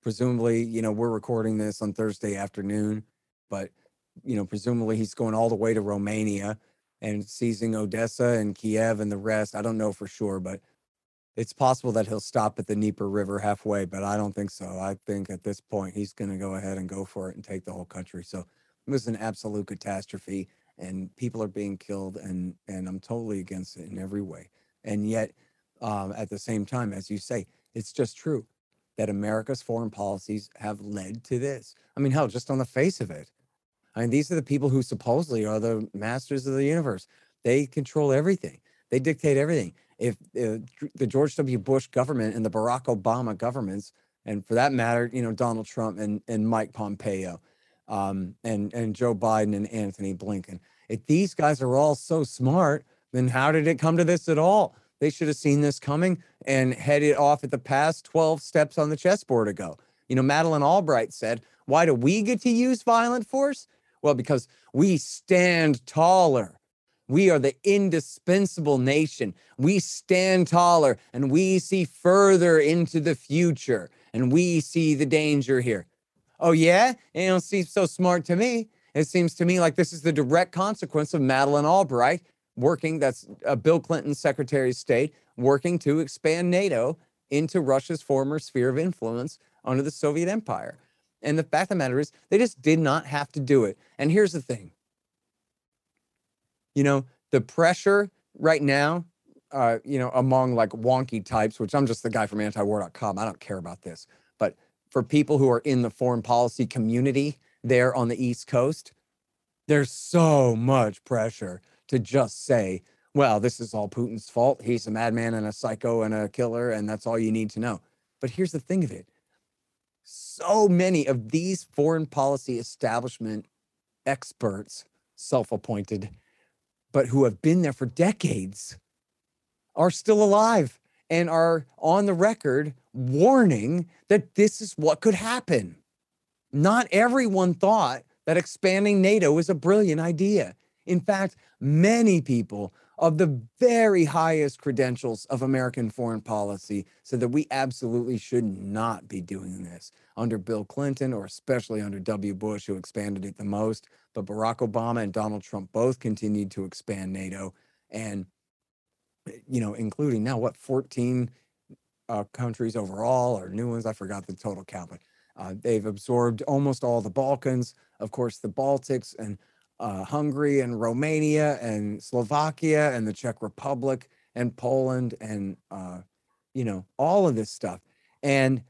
Presumably, you know, we're recording this on Thursday afternoon, but, you know, presumably he's going all the way to Romania and seizing Odessa and Kiev and the rest. I don't know for sure, but it's possible that he'll stop at the Dnieper River halfway, but I don't think so. I think at this point he's going to go ahead and go for it and take the whole country. So it was an absolute catastrophe, and people are being killed, and and I'm totally against it in every way. And yet, um, at the same time, as you say, it's just true that America's foreign policies have led to this. I mean, hell, just on the face of it. I mean, these are the people who supposedly are the masters of the universe. They control everything. They dictate everything. If uh, the George W. Bush government and the Barack Obama governments, and for that matter, you know, Donald Trump and, and Mike Pompeo, um, and and Joe Biden and Antony Blinken, if these guys are all so smart, then how did it come to this at all? They should have seen this coming and headed off at the past 12 steps on the chessboard ago. You know, Madeleine Albright said, Why do we get to use violent force? Well, because we stand taller. We are the indispensable nation. We stand taller and we see further into the future and we see the danger here. Oh, yeah? It don't seem so smart to me. It seems to me like this is the direct consequence of Madeleine Albright working, that's uh, Bill Clinton's Secretary of State, working to expand NATO into Russia's former sphere of influence under the Soviet Empire. And the fact of the matter is, they just did not have to do it. And here's the thing you know, the pressure right now, uh, you know, among like wonky types, which I'm just the guy from antiwar.com. I don't care about this. But for people who are in the foreign policy community there on the East Coast, there's so much pressure to just say, well, this is all Putin's fault. He's a madman and a psycho and a killer, and that's all you need to know. But here's the thing of it so many of these foreign policy establishment experts, self appointed, but who have been there for decades, are still alive and are on the record warning that this is what could happen. Not everyone thought that expanding NATO was a brilliant idea. In fact, many people of the very highest credentials of American foreign policy said that we absolutely should not be doing this under Bill Clinton or especially under W. Bush, who expanded it the most. But Barack Obama and Donald Trump both continued to expand NATO. And, you know, including now what, 14 uh, countries overall or new ones? I forgot the total count, but Uh, they've absorbed almost all the Balkans, of course, the Baltics and uh, Hungary and Romania and Slovakia and the Czech Republic and Poland and uh, you know all of this stuff. And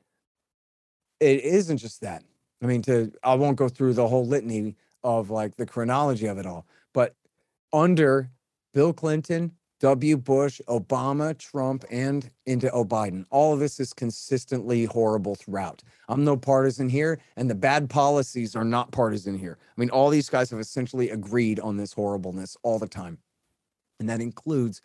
it isn't just that. I mean, to I won't go through the whole litany of like the chronology of it all, but under Bill Clinton, W. Bush, Obama, Trump, and into O. Biden. All of this is consistently horrible throughout. I'm no partisan here, and the bad policies are not partisan here. I mean, all these guys have essentially agreed on this horribleness all the time. And that includes,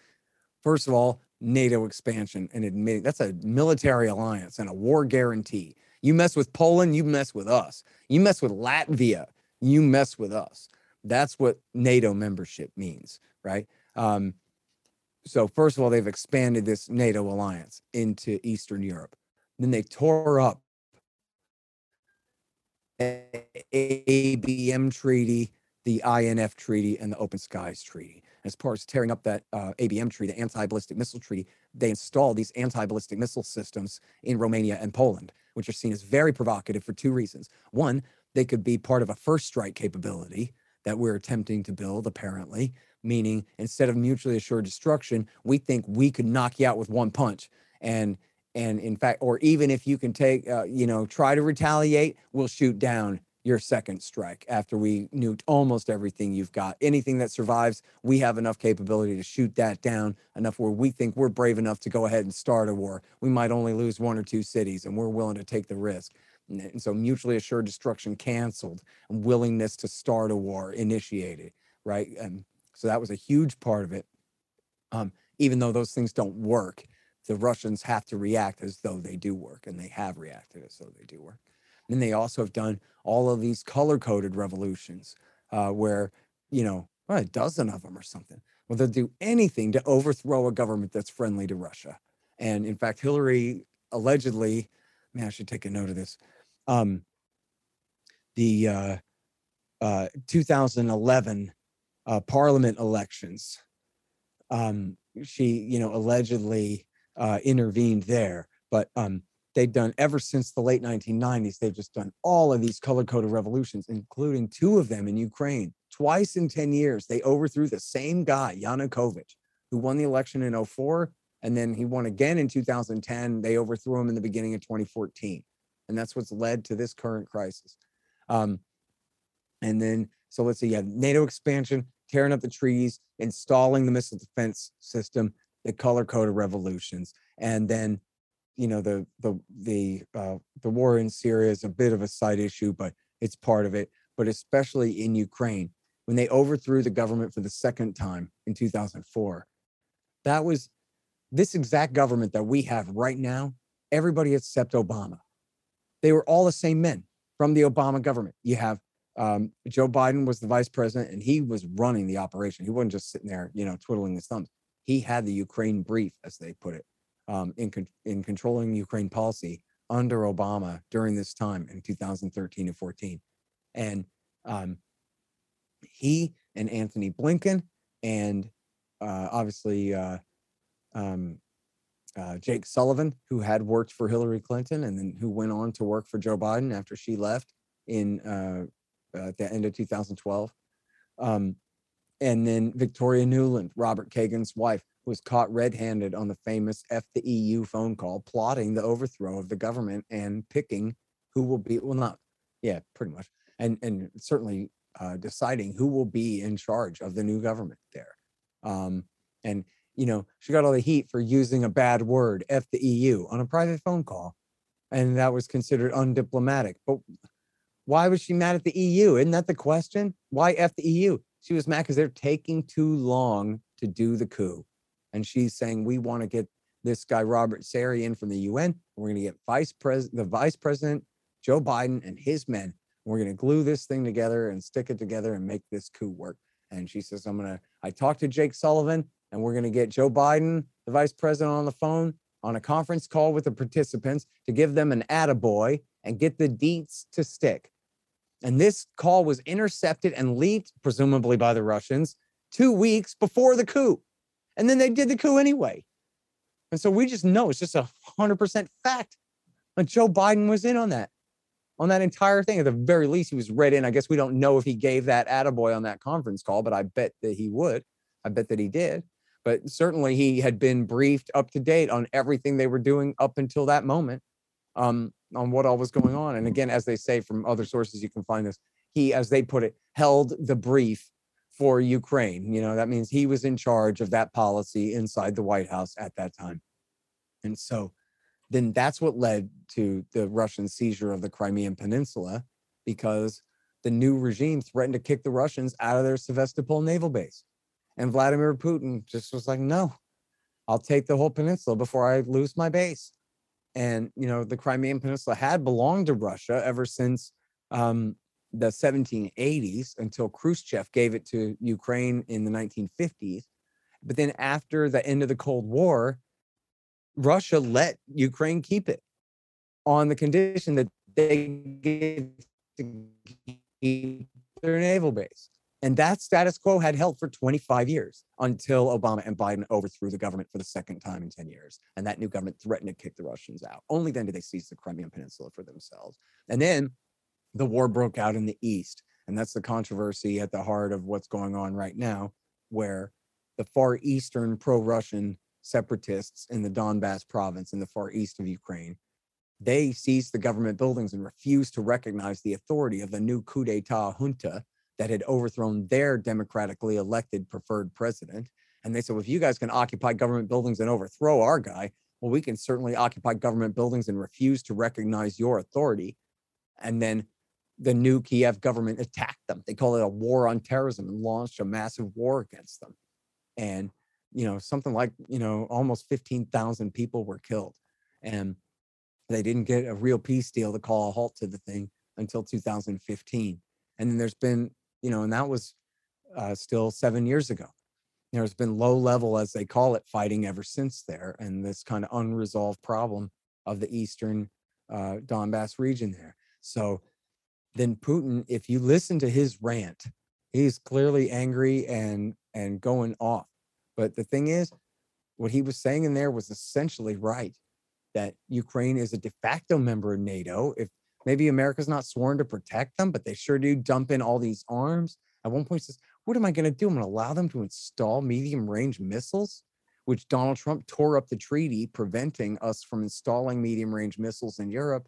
first of all, NATO expansion and admitting that's a military alliance and a war guarantee. You mess with Poland, you mess with us. You mess with Latvia, you mess with us. That's what NATO membership means, right? Um, so first of all, they've expanded this NATO alliance into Eastern Europe. Then they tore up the ABM treaty, the INF treaty, and the Open Skies treaty. As part of tearing up that uh, ABM treaty, the anti-ballistic missile treaty, they installed these anti-ballistic missile systems in Romania and Poland, which are seen as very provocative for two reasons. One, they could be part of a first strike capability that we're attempting to build, apparently, meaning instead of mutually assured destruction, we think we could knock you out with one punch. And and in fact, or even if you can take, uh, you know, try to retaliate, we'll shoot down your second strike after we nuked almost everything you've got. Anything that survives, we have enough capability to shoot that down enough where we think we're brave enough to go ahead and start a war. We might only lose one or two cities, and we're willing to take the risk. And so mutually assured destruction canceled, and willingness to start a war initiated, right? And so that was a huge part of it. Um, even though those things don't work, the Russians have to react as though they do work, and they have reacted as though they do work. And they also have done all of these color coded revolutions uh, where, you know, a dozen of them or something. Well, they'll do anything to overthrow a government that's friendly to Russia. And in fact, Hillary allegedly, man, I should take a note of this. Um, the uh, uh, 2011 uh, parliament elections. Um, she, you know, allegedly uh, intervened there, but um, they've done ever since the late 1990s. They've just done all of these color coded revolutions, including two of them in Ukraine. Twice in 10 years, they overthrew the same guy, Yanukovych, who won the election in 04. And then he won again in 2010. They overthrew him in the beginning of 2014. And that's what's led to this current crisis. Um, and then so let's see, you have NATO expansion, tearing up the trees, installing the missile defense system, the color coded revolutions, and then you know the the the uh, the war in Syria is a bit of a side issue, but it's part of it. But especially in Ukraine, when they overthrew the government for the second time in 2004, that was this exact government that we have right now. Everybody except Obama, they were all the same men from the Obama government. You have um, Joe Biden was the vice president and he was running the operation. He wasn't just sitting there, you know, twiddling his thumbs. He had the Ukraine brief, as they put it, um, in, con- in controlling Ukraine policy under Obama during this time in 2013 and 14. And um, he and Antony Blinken and uh, obviously uh, um, uh, Jake Sullivan, who had worked for Hillary Clinton and then who went on to work for Joe Biden after she left in uh, at the end of 2012. Um, and then Victoria Nuland, Robert Kagan's wife, was caught red-handed on the famous F the EU phone call, plotting the overthrow of the government and picking who will be well, not yeah, pretty much, and and certainly uh, deciding who will be in charge of the new government there. Um, and you know, she got all the heat for using a bad word, F the EU, on a private phone call, and that was considered undiplomatic. But why was she mad at the EU? Isn't that the question? Why F the EU? She was mad because they're taking too long to do the coup. And she's saying, we want to get this guy, Robert Serry, in from the UN. We're going to get vice president, the vice president, Joe Biden, and his men. We're going to glue this thing together and stick it together and make this coup work. And she says, I'm going to, I talked to Jake Sullivan and we're going to get Joe Biden, the vice president, on the phone on a conference call with the participants to give them an attaboy and get the deets to stick. And this call was intercepted and leaked, presumably by the Russians, two weeks before the coup. And then they did the coup anyway. And so we just know it's just a 100% fact. And Joe Biden was in on that. on that entire thing. At the very least, he was read in. I guess we don't know if he gave that attaboy on that conference call, but I bet that he would. I bet that he did. But certainly he had been briefed up to date on everything they were doing up until that moment, um, on what all was going on. And again, as they say from other sources, you can find this. He, as they put it, held the brief for Ukraine. You know, that means he was in charge of that policy inside the White House at that time. And so then that's what led to the Russian seizure of the Crimean Peninsula because the new regime threatened to kick the Russians out of their Sevastopol naval base. And Vladimir Putin just was like, no, I'll take the whole peninsula before I lose my base. And, you know, the Crimean Peninsula had belonged to Russia ever since um, the 1780s until Khrushchev gave it to Ukraine in the 1950s. But then after the end of the Cold War, Russia let Ukraine keep it on the condition that they get to keep their naval base. And that status quo had held for 25 years until Obama and Biden overthrew the government for the second time in 10 years. And that new government threatened to kick the Russians out. Only then did they seize the Crimean Peninsula for themselves. And then the war broke out in the East. And that's the controversy at the heart of what's going on right now, where the far Eastern pro Russian separatists in the Donbass province in the far east of Ukraine. They seized the government buildings and refused to recognize the authority of the new coup d'etat junta that had overthrown their democratically elected preferred president. And they said, well, if you guys can occupy government buildings and overthrow our guy, well, we can certainly occupy government buildings and refuse to recognize your authority. And then the new Kiev government attacked them. They called it a war on terrorism and launched a massive war against them. And you know, something like, you know, almost 15,000 people were killed. And they didn't get a real peace deal to call a halt to the thing until 2015. And then there's been, you know, and that was uh, still seven years ago. There's been low level, as they call it, fighting ever since there, and this kind of unresolved problem of the eastern uh, Donbass region there. So then Putin, if you listen to his rant, he's clearly angry and and going off. But the thing is, what he was saying in there was essentially right that Ukraine is a de facto member of NATO. If maybe America's not sworn to protect them, but they sure do dump in all these arms. At one point, says, What am I going to do? I'm going to allow them to install medium range missiles, which Donald Trump tore up the treaty preventing us from installing medium range missiles in Europe.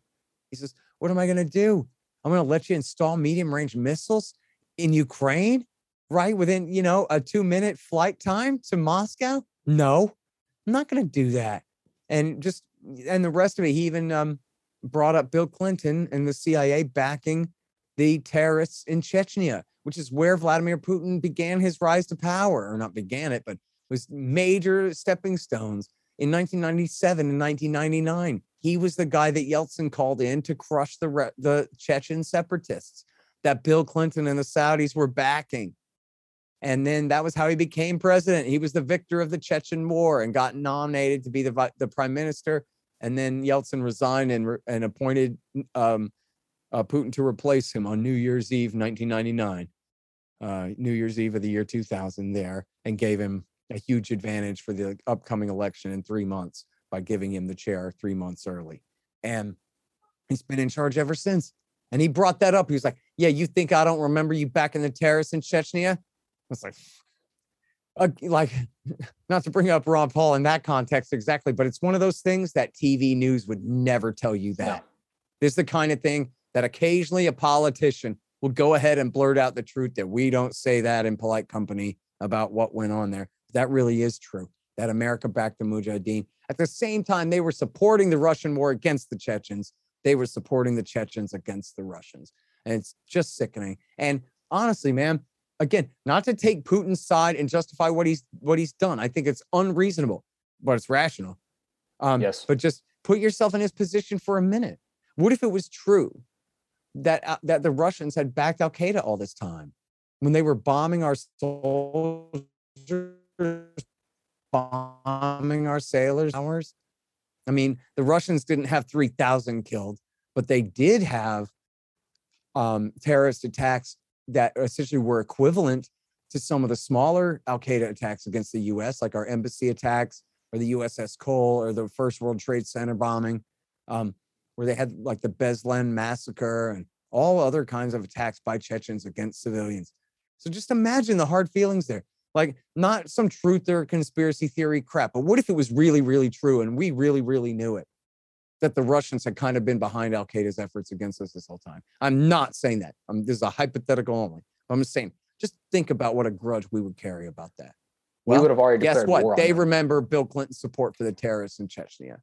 He says, What am I going to do? I'm going to let you install medium range missiles in Ukraine? right? Within, you know, a two minute flight time to Moscow? No, I'm not going to do that. And just, and the rest of it, he even um, brought up Bill Clinton and the CIA backing the terrorists in Chechnya, which is where Vladimir Putin began his rise to power, or not began it, but was major stepping stones in 1997 and 1999. He was the guy that Yeltsin called in to crush the the Chechen separatists that Bill Clinton and the Saudis were backing. And then that was how he became president. He was the victor of the Chechen War and got nominated to be the, the prime minister. And then Yeltsin resigned and, and appointed um, uh, Putin to replace him on New Year's Eve, 1999, uh, New Year's Eve of the year 2000 there, and gave him a huge advantage for the upcoming election in three months by giving him the chair three months early. And he's been in charge ever since. And he brought that up. He was like, Yeah, you think I don't remember you back in the terrorists in Chechnya? It's like, uh, like, not to bring up Ron Paul in that context exactly, but it's one of those things that TV news would never tell you that. No. This is the kind of thing that occasionally a politician will go ahead and blurt out the truth that we don't say that in polite company about what went on there. That really is true. That America backed the Mujahideen. At the same time, they were supporting the Russian war against the Chechens. They were supporting the Chechens against the Russians. And it's just sickening. And honestly, man, again, not to take Putin's side and justify what he's what he's done. I think it's unreasonable, but it's rational. Um, yes. But just put yourself in his position for a minute. What if it was true that uh, that the Russians had backed Al Qaeda all this time when they were bombing our soldiers, bombing our sailors? Hours. I mean, the Russians didn't have three thousand killed, but they did have um, terrorist attacks that essentially were equivalent to some of the smaller Al Qaeda attacks against the US, like our embassy attacks or the USS Cole or the First World Trade Center bombing. Um, where they had like the Beslan massacre and all other kinds of attacks by Chechens against civilians. So just imagine the hard feelings there. Like not some truth or conspiracy theory crap, but what if it was really, really true and we really, really knew it? That the Russians had kind of been behind Al Qaeda's efforts against us this whole time. I'm not saying that. Um, this is a hypothetical only. I'm just saying, just think about what a grudge we would carry about that. we would have already Guess declared war what? They remember Bill Clinton's support for the terrorists in Chechnya,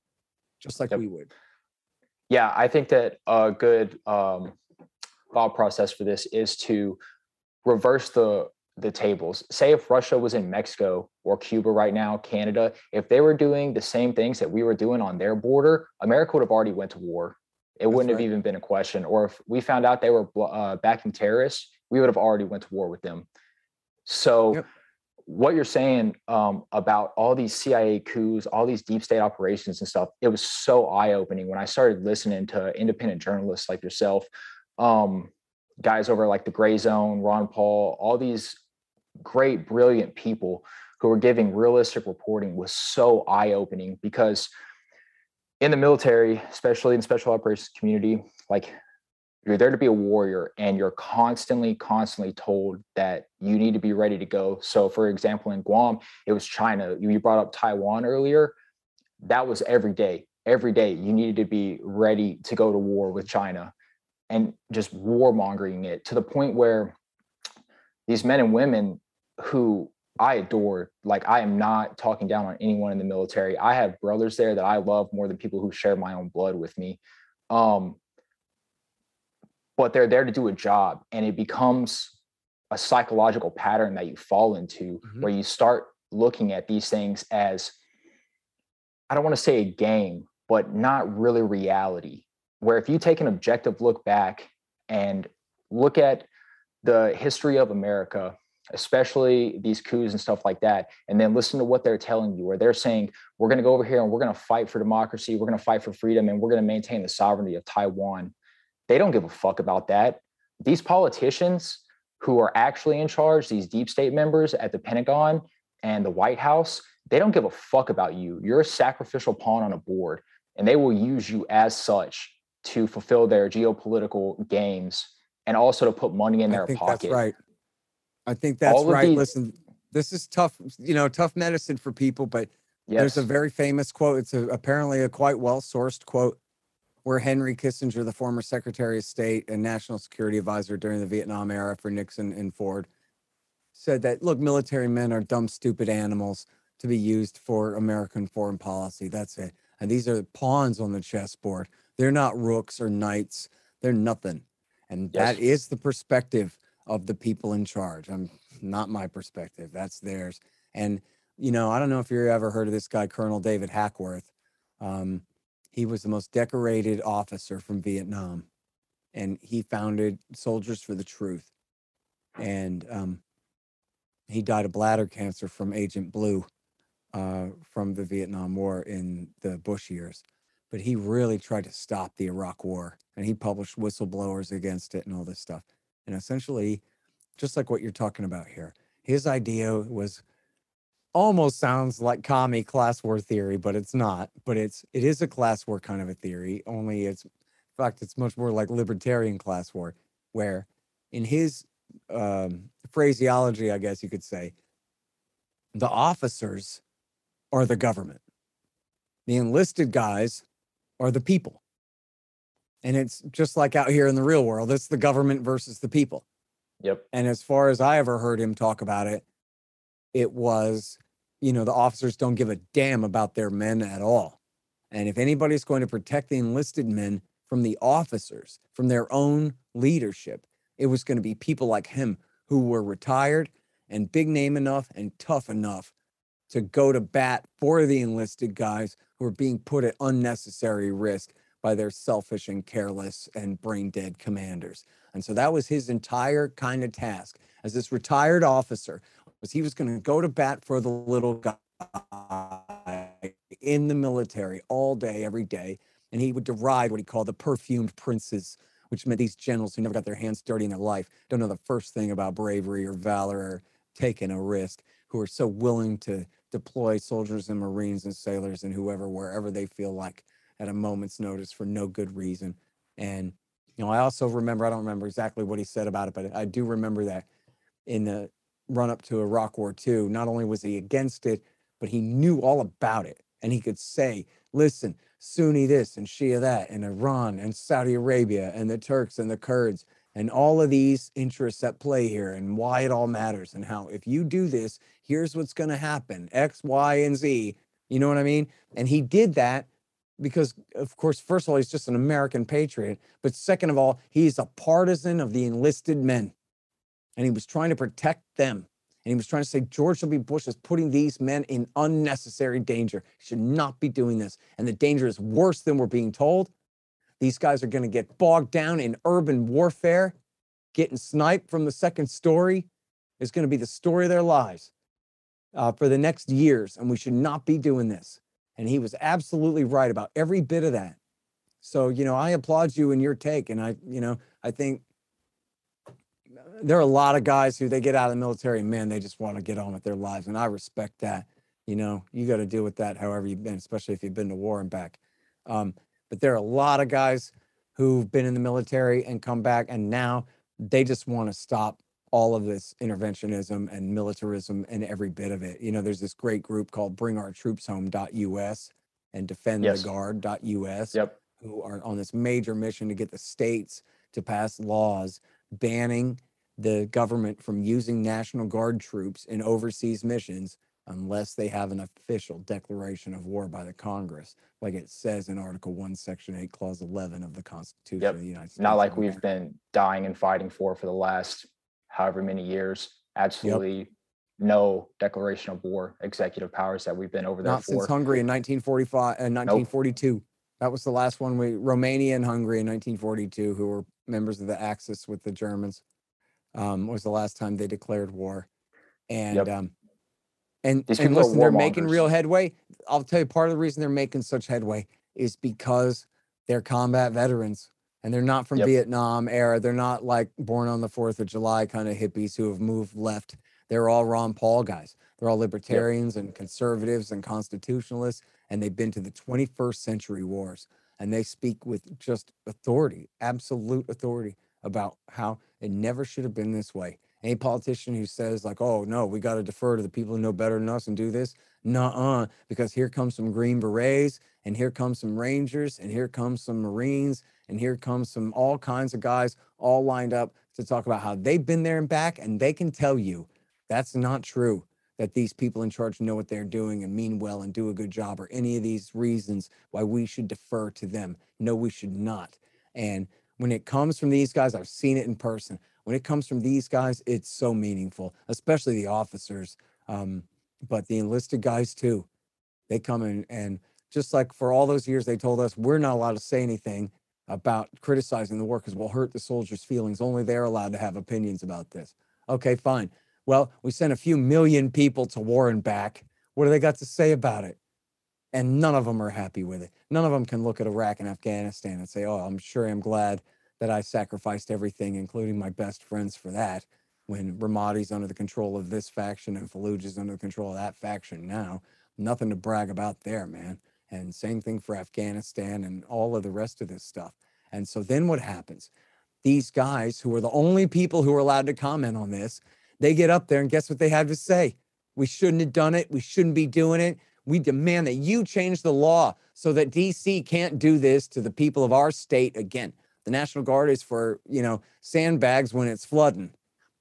just like Yep. we would. yeah i think that a good um, thought process for this is to reverse the the tables say if russia was in mexico or cuba right now canada if they were doing the same things that we were doing on their border america would have already went to war it That's wouldn't right. have even been a question or if we found out they were uh, backing terrorists we would have already went to war with them so Yep. what you're saying um, about all these CIA coups, all these deep state operations and stuff, it was so eye opening when I started listening to independent journalists like yourself, um, guys over like the Gray Zone, Ron Paul, all these great, brilliant people who were giving realistic reporting was so eye opening because in the military, especially in special operations community, like you're there to be a warrior and you're constantly constantly told that you need to be ready to go. So for example in guam it was china. You brought up taiwan earlier. That was every day. Every day you needed to be ready to go to war with china and just warmongering it to the point where these men and women who I adore, like I am not talking down on anyone in the military. I have brothers there that I love more than people who share my own blood with me. Um, but they're there to do a job and it becomes a psychological pattern that you fall into Mhm. where you start looking at these things as i don't want to say a game but not really reality where if you take an objective look back and look at the history of america especially these coups and stuff like that and then listen to what they're telling you where they're saying we're going to go over here and we're going to fight for democracy we're going to fight for freedom and we're going to maintain the sovereignty of taiwan. They don't give a fuck about that. These politicians who are actually in charge these deep state members at the pentagon and the white house they don't give a fuck about you. You're a sacrificial pawn on a board and they will use you as such to fulfill their geopolitical games and also to put money in I their pocket that's right. I think that's right. these- Listen, this is tough, you know, tough medicine for people, but yes there's a very famous quote. It's a, apparently a quite well sourced quote where Henry Kissinger, the former Secretary of State and National Security Advisor during the Vietnam era for Nixon and Ford, said that look, military men are dumb, stupid animals to be used for American foreign policy. That's it. And these are pawns on the chessboard. They're not rooks or knights. They're nothing. And Yes. that is the perspective of the people in charge. I'm not my perspective. That's theirs. And you know, I don't know if you ever heard of this guy, Colonel David Hackworth. Um, he was the most decorated officer from Vietnam, and he founded Soldiers for the Truth. And um, he died of bladder cancer from Agent Blue uh, from the Vietnam War in the Bush years. But he really tried to stop the Iraq War, and he published whistleblowers against it and all this stuff. And essentially, just like what you're talking about here, his idea was almost sounds like commie class war theory, but it's not. But it's it is a class war kind of a theory. Only it's in fact it's much more like libertarian class war, where in his um, phraseology, I guess you could say, the officers are the government. The enlisted guys are the people. And it's just like out here in the real world, it's the government versus the people. yep And as far as I ever heard him talk about it, it was, you know, the officers don't give a damn about their men at all. And if anybody's going to protect the enlisted men from the officers, from their own leadership, it was going to be people like him who were retired and big name enough and tough enough to go to bat for the enlisted guys who are being put at unnecessary risk by their selfish and careless and brain dead commanders. And so that was his entire kind of task as this retired officer was he was going to go to bat for the little guy in the military all day every day and he would deride what he called the perfumed princes which meant these generals who never got their hands dirty in their life don't know the first thing about bravery or valor or taking a risk who are so willing to deploy soldiers and marines and sailors and whoever wherever they feel like at a moment's notice for no good reason. And, you know, I also remember, I don't remember exactly what he said about it, but I do remember that in the run up to Iraq War II, not only was he against it, but he knew all about it. And he could say, listen, Sunni this and Shia that, and Iran and Saudi Arabia and the Turks and the Kurds and all of these interests at play here and why it all matters and how if you do this, here's what's going to happen X, Y, and Z. You know what I mean? And he did that because, of course, first of all, he's just an American patriot. But second of all, he's a partisan of the enlisted men. And he was trying to protect them. And he was trying to say George W. Bush is putting these men in unnecessary danger. He should not be doing this. And the danger is worse than we're being told. These guys are going to get bogged down in urban warfare. Getting sniped from the second story is going to be the story of their lives uh, for the next years. And we should not be doing this. And he was absolutely right about every bit of that. So, you know, I applaud you in your take. And I, you know, I think there are a lot of guys who they get out of the military, man, they just want to get on with their lives. And I respect that. You know, you got to deal with that however you've been, especially if you've been to war and back. Um, but there are a lot of guys who've been in the military and come back, and now they just want to stop all of this interventionism and militarism and every bit of it. You know, there's this great group called Bring Our Troops bringourtroopshome.us and defend defendtheguard.us Yep. who are on this major mission to get the states to pass laws banning the government from using National Guard troops in overseas missions unless they have an official declaration of war by the Congress, like it says in Article 1, Section 8, Clause 11 of the Constitution Yep. of the United States. Not like we've been dying and fighting for for the last however many years. Absolutely no declaration of war, executive powers that we've been over there Not since for. Hungary in 1945 and 1942. That was the last one. We Romania and Hungary in 1942, who were members of the Axis with the Germans, um, was the last time they declared war. And Yep. um, and and listen, they're making real headway. I'll tell you, part of the reason they're making such headway is because they're combat veterans and they're not from Yep. Vietnam era. They're not like born on the Fourth of July kind of hippies who have moved left. They're all Ron Paul guys. They're all libertarians and conservatives and constitutionalists, and they've been to the 21st century wars. And they speak with just authority, absolute authority about how it never should have been this way. Any politician who says, like, oh, no, we got to defer to the people who know better than us and do this, nuh-uh, because here comes some Green Berets, and here comes some Rangers, and here comes some Marines, and here comes some all kinds of guys all lined up to talk about how they've been there and back, and they can tell you that's not true that these people in charge know what they're doing and mean well and do a good job or any of these reasons why we should defer to them. No, we should not. And when it comes from these guys, I've seen it in person. When it comes from these guys, it's so meaningful, especially the officers, um, but the enlisted guys too. They come in and just like for all those years, they told us we're not allowed to say anything about criticizing the war because we'll hurt the soldiers' feelings. Only they're allowed to have opinions about this. Okay, fine. Well, we sent a few million people to war and back. What do they got to say about it? And none of them are happy with it. None of them can look at Iraq and Afghanistan and say, oh, I'm sure I'm glad that I sacrificed everything, including my best friends, for that. When Ramadi's under the control of this faction and Fallujah's under the control of that faction now, nothing to brag about there, man. And same thing for Afghanistan and all of the rest of this stuff. And so then what happens? These guys, who are the only people who are allowed to comment on this, they get up there and guess what they have to say? We shouldn't have done it. We shouldn't be doing it. We demand that you change the law so that DC can't do this to the people of our state again. The National Guard is for, you know, sandbags when it's flooding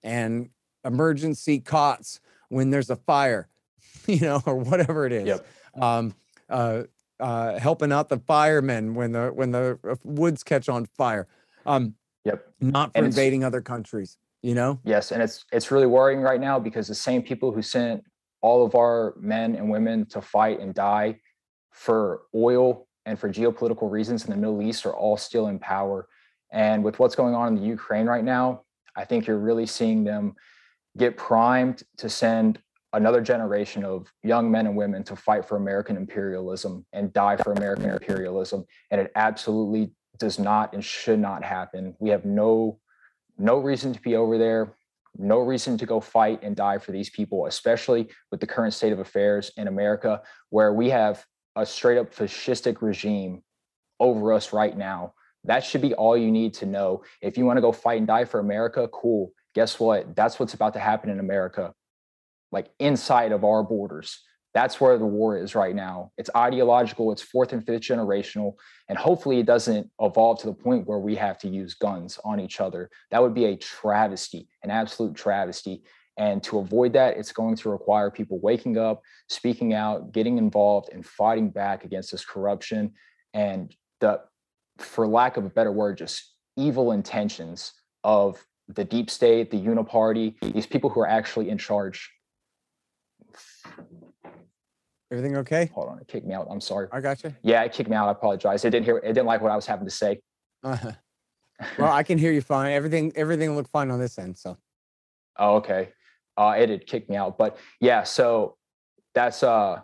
and emergency cots when there's a fire, you know, or whatever it is. Yep. Um, uh, uh, helping out the firemen when the when the uh, woods catch on fire. Um, Yep. not for And invading other countries. You know, Yes, and it's it's really worrying right now because the same people who sent all of our men and women to fight and die for oil and for geopolitical reasons in the Middle East are all still in power. And with what's going on in the Ukraine right now, I think you're really seeing them get primed to send another generation of young men and women to fight for American imperialism and die for American imperialism. And it absolutely does not and should not happen. We have no no reason to be over there no reason to go fight and die for these people especially with the current state of affairs in america where we have a straight up fascistic regime over us right now. That should be all you need to know. If you want to go fight and die for America, cool. Guess what? That's what's about to happen in America, like inside of our borders. That's where the war is right now. It's ideological, it's fourth and fifth generational, and hopefully it doesn't evolve to the point where we have to use guns on each other. That would be a travesty, an absolute travesty. And to avoid that, it's going to require people waking up, speaking out, getting involved, and fighting back against this corruption and the, for lack of a better word, just evil intentions of the deep state, the uniparty, these people who are actually in charge. Everything okay? Hold on, it kicked me out. I'm sorry. I got you. Yeah, it kicked me out. I apologize. It didn't hear. It didn't like what I was having to say. Uh-huh. Well, I can hear you fine. Everything, everything looked fine on this end. So Oh, okay. Uh, it had kicked me out, but yeah. So that's uh,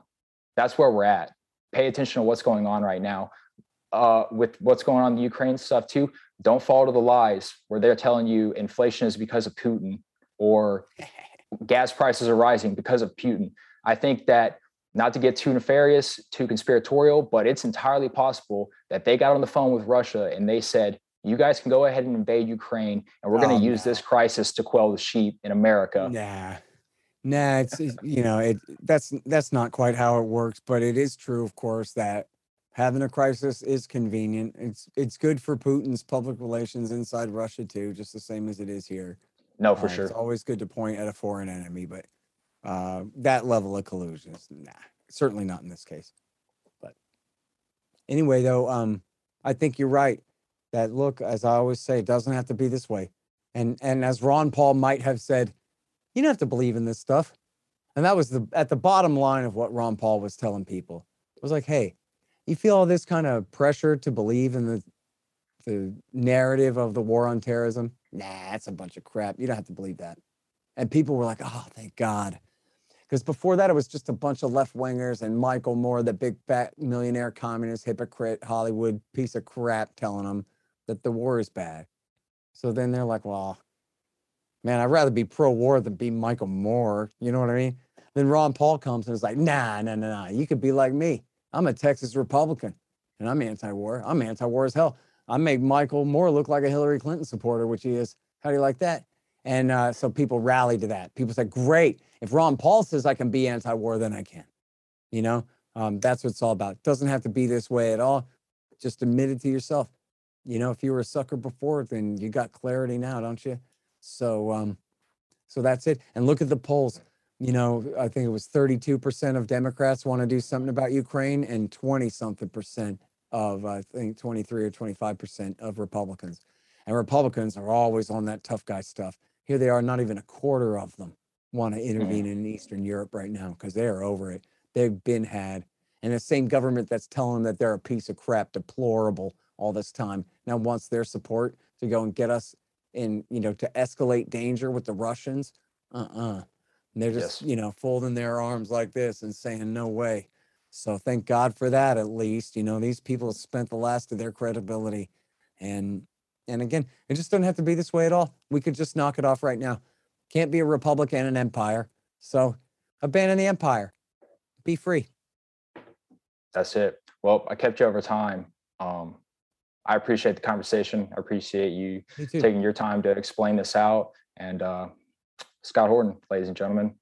that's where we're at. Pay attention to what's going on right now. Uh, with what's going on in the Ukraine stuff too. Don't fall to the lies where they're telling you inflation is because of Putin or gas prices are rising because of Putin. I think that not to get too nefarious, too conspiratorial, but it's entirely possible that they got on the phone with Russia and they said, you guys can go ahead and invade Ukraine, and we're going Oh, to use no. this crisis to quell the sheep in America. Nah, nah. It's it's- you know it. That's that's not quite how it works, but it is true, of course, that having a crisis is convenient. It's it's good for Putin's public relations inside Russia too, just the same as it is here. No, for Uh, sure. It's always good to point at a foreign enemy, but uh, that level of collusion is nah, certainly not in this case. But anyway, though, um, I think you're right. That look, as I always say, it doesn't have to be this way. And and as Ron Paul might have said, you don't have to believe in this stuff. And that was the at the bottom line of what Ron Paul was telling people. It was like, hey, you feel all this kind of pressure to believe in the the narrative of the war on terrorism? Nah, that's a bunch of crap. You don't have to believe that. And people were like, oh, thank God. Because before that, it was just a bunch of left wingers and Michael Moore, the big fat millionaire communist hypocrite Hollywood piece of crap, telling them that the war is bad. So then they're like, well, man, I'd rather be pro war than be Michael Moore. You know what I mean? Then Ron Paul comes and is like, nah, nah, nah, nah. You could be like me. I'm a Texas Republican and I'm anti war. I'm anti war as hell. I make Michael Moore look like a Hillary Clinton supporter, which he is. How do you like that? And uh, so people rally to that. People say, great. If Ron Paul says I can be anti war, then I can. You know, um, that's what it's all about. It doesn't have to be this way at all. Just admit it to yourself. You know, if you were a sucker before, then you got clarity now, don't you? So, um, so that's it. And look at the polls. You know, I think it was 32% of Democrats want to do something about Ukraine and 20 something percent of, I think 23 or 25% of Republicans. And Republicans are always on that tough guy stuff. Here they are, not even a quarter of them want to intervene in Eastern Europe right now because they're over it. They've been had. And the same government that's telling them that they're a piece of crap, deplorable all this time, now wants their support to go and get us in, you know, to escalate danger with the Russians. Uh-uh. And they're just, Yes. you know, folding their arms like this and saying, no way. So thank God for that at least. You know, these people have spent the last of their credibility. And and again, it just doesn't have to be this way at all. We could just knock it off right now. Can't be a republic and an empire. So abandon the empire. Be free. That's it. Well, I kept you over time. Um, I appreciate the conversation. I appreciate you taking your time to explain this out. And uh, Scott Horton, ladies and gentlemen,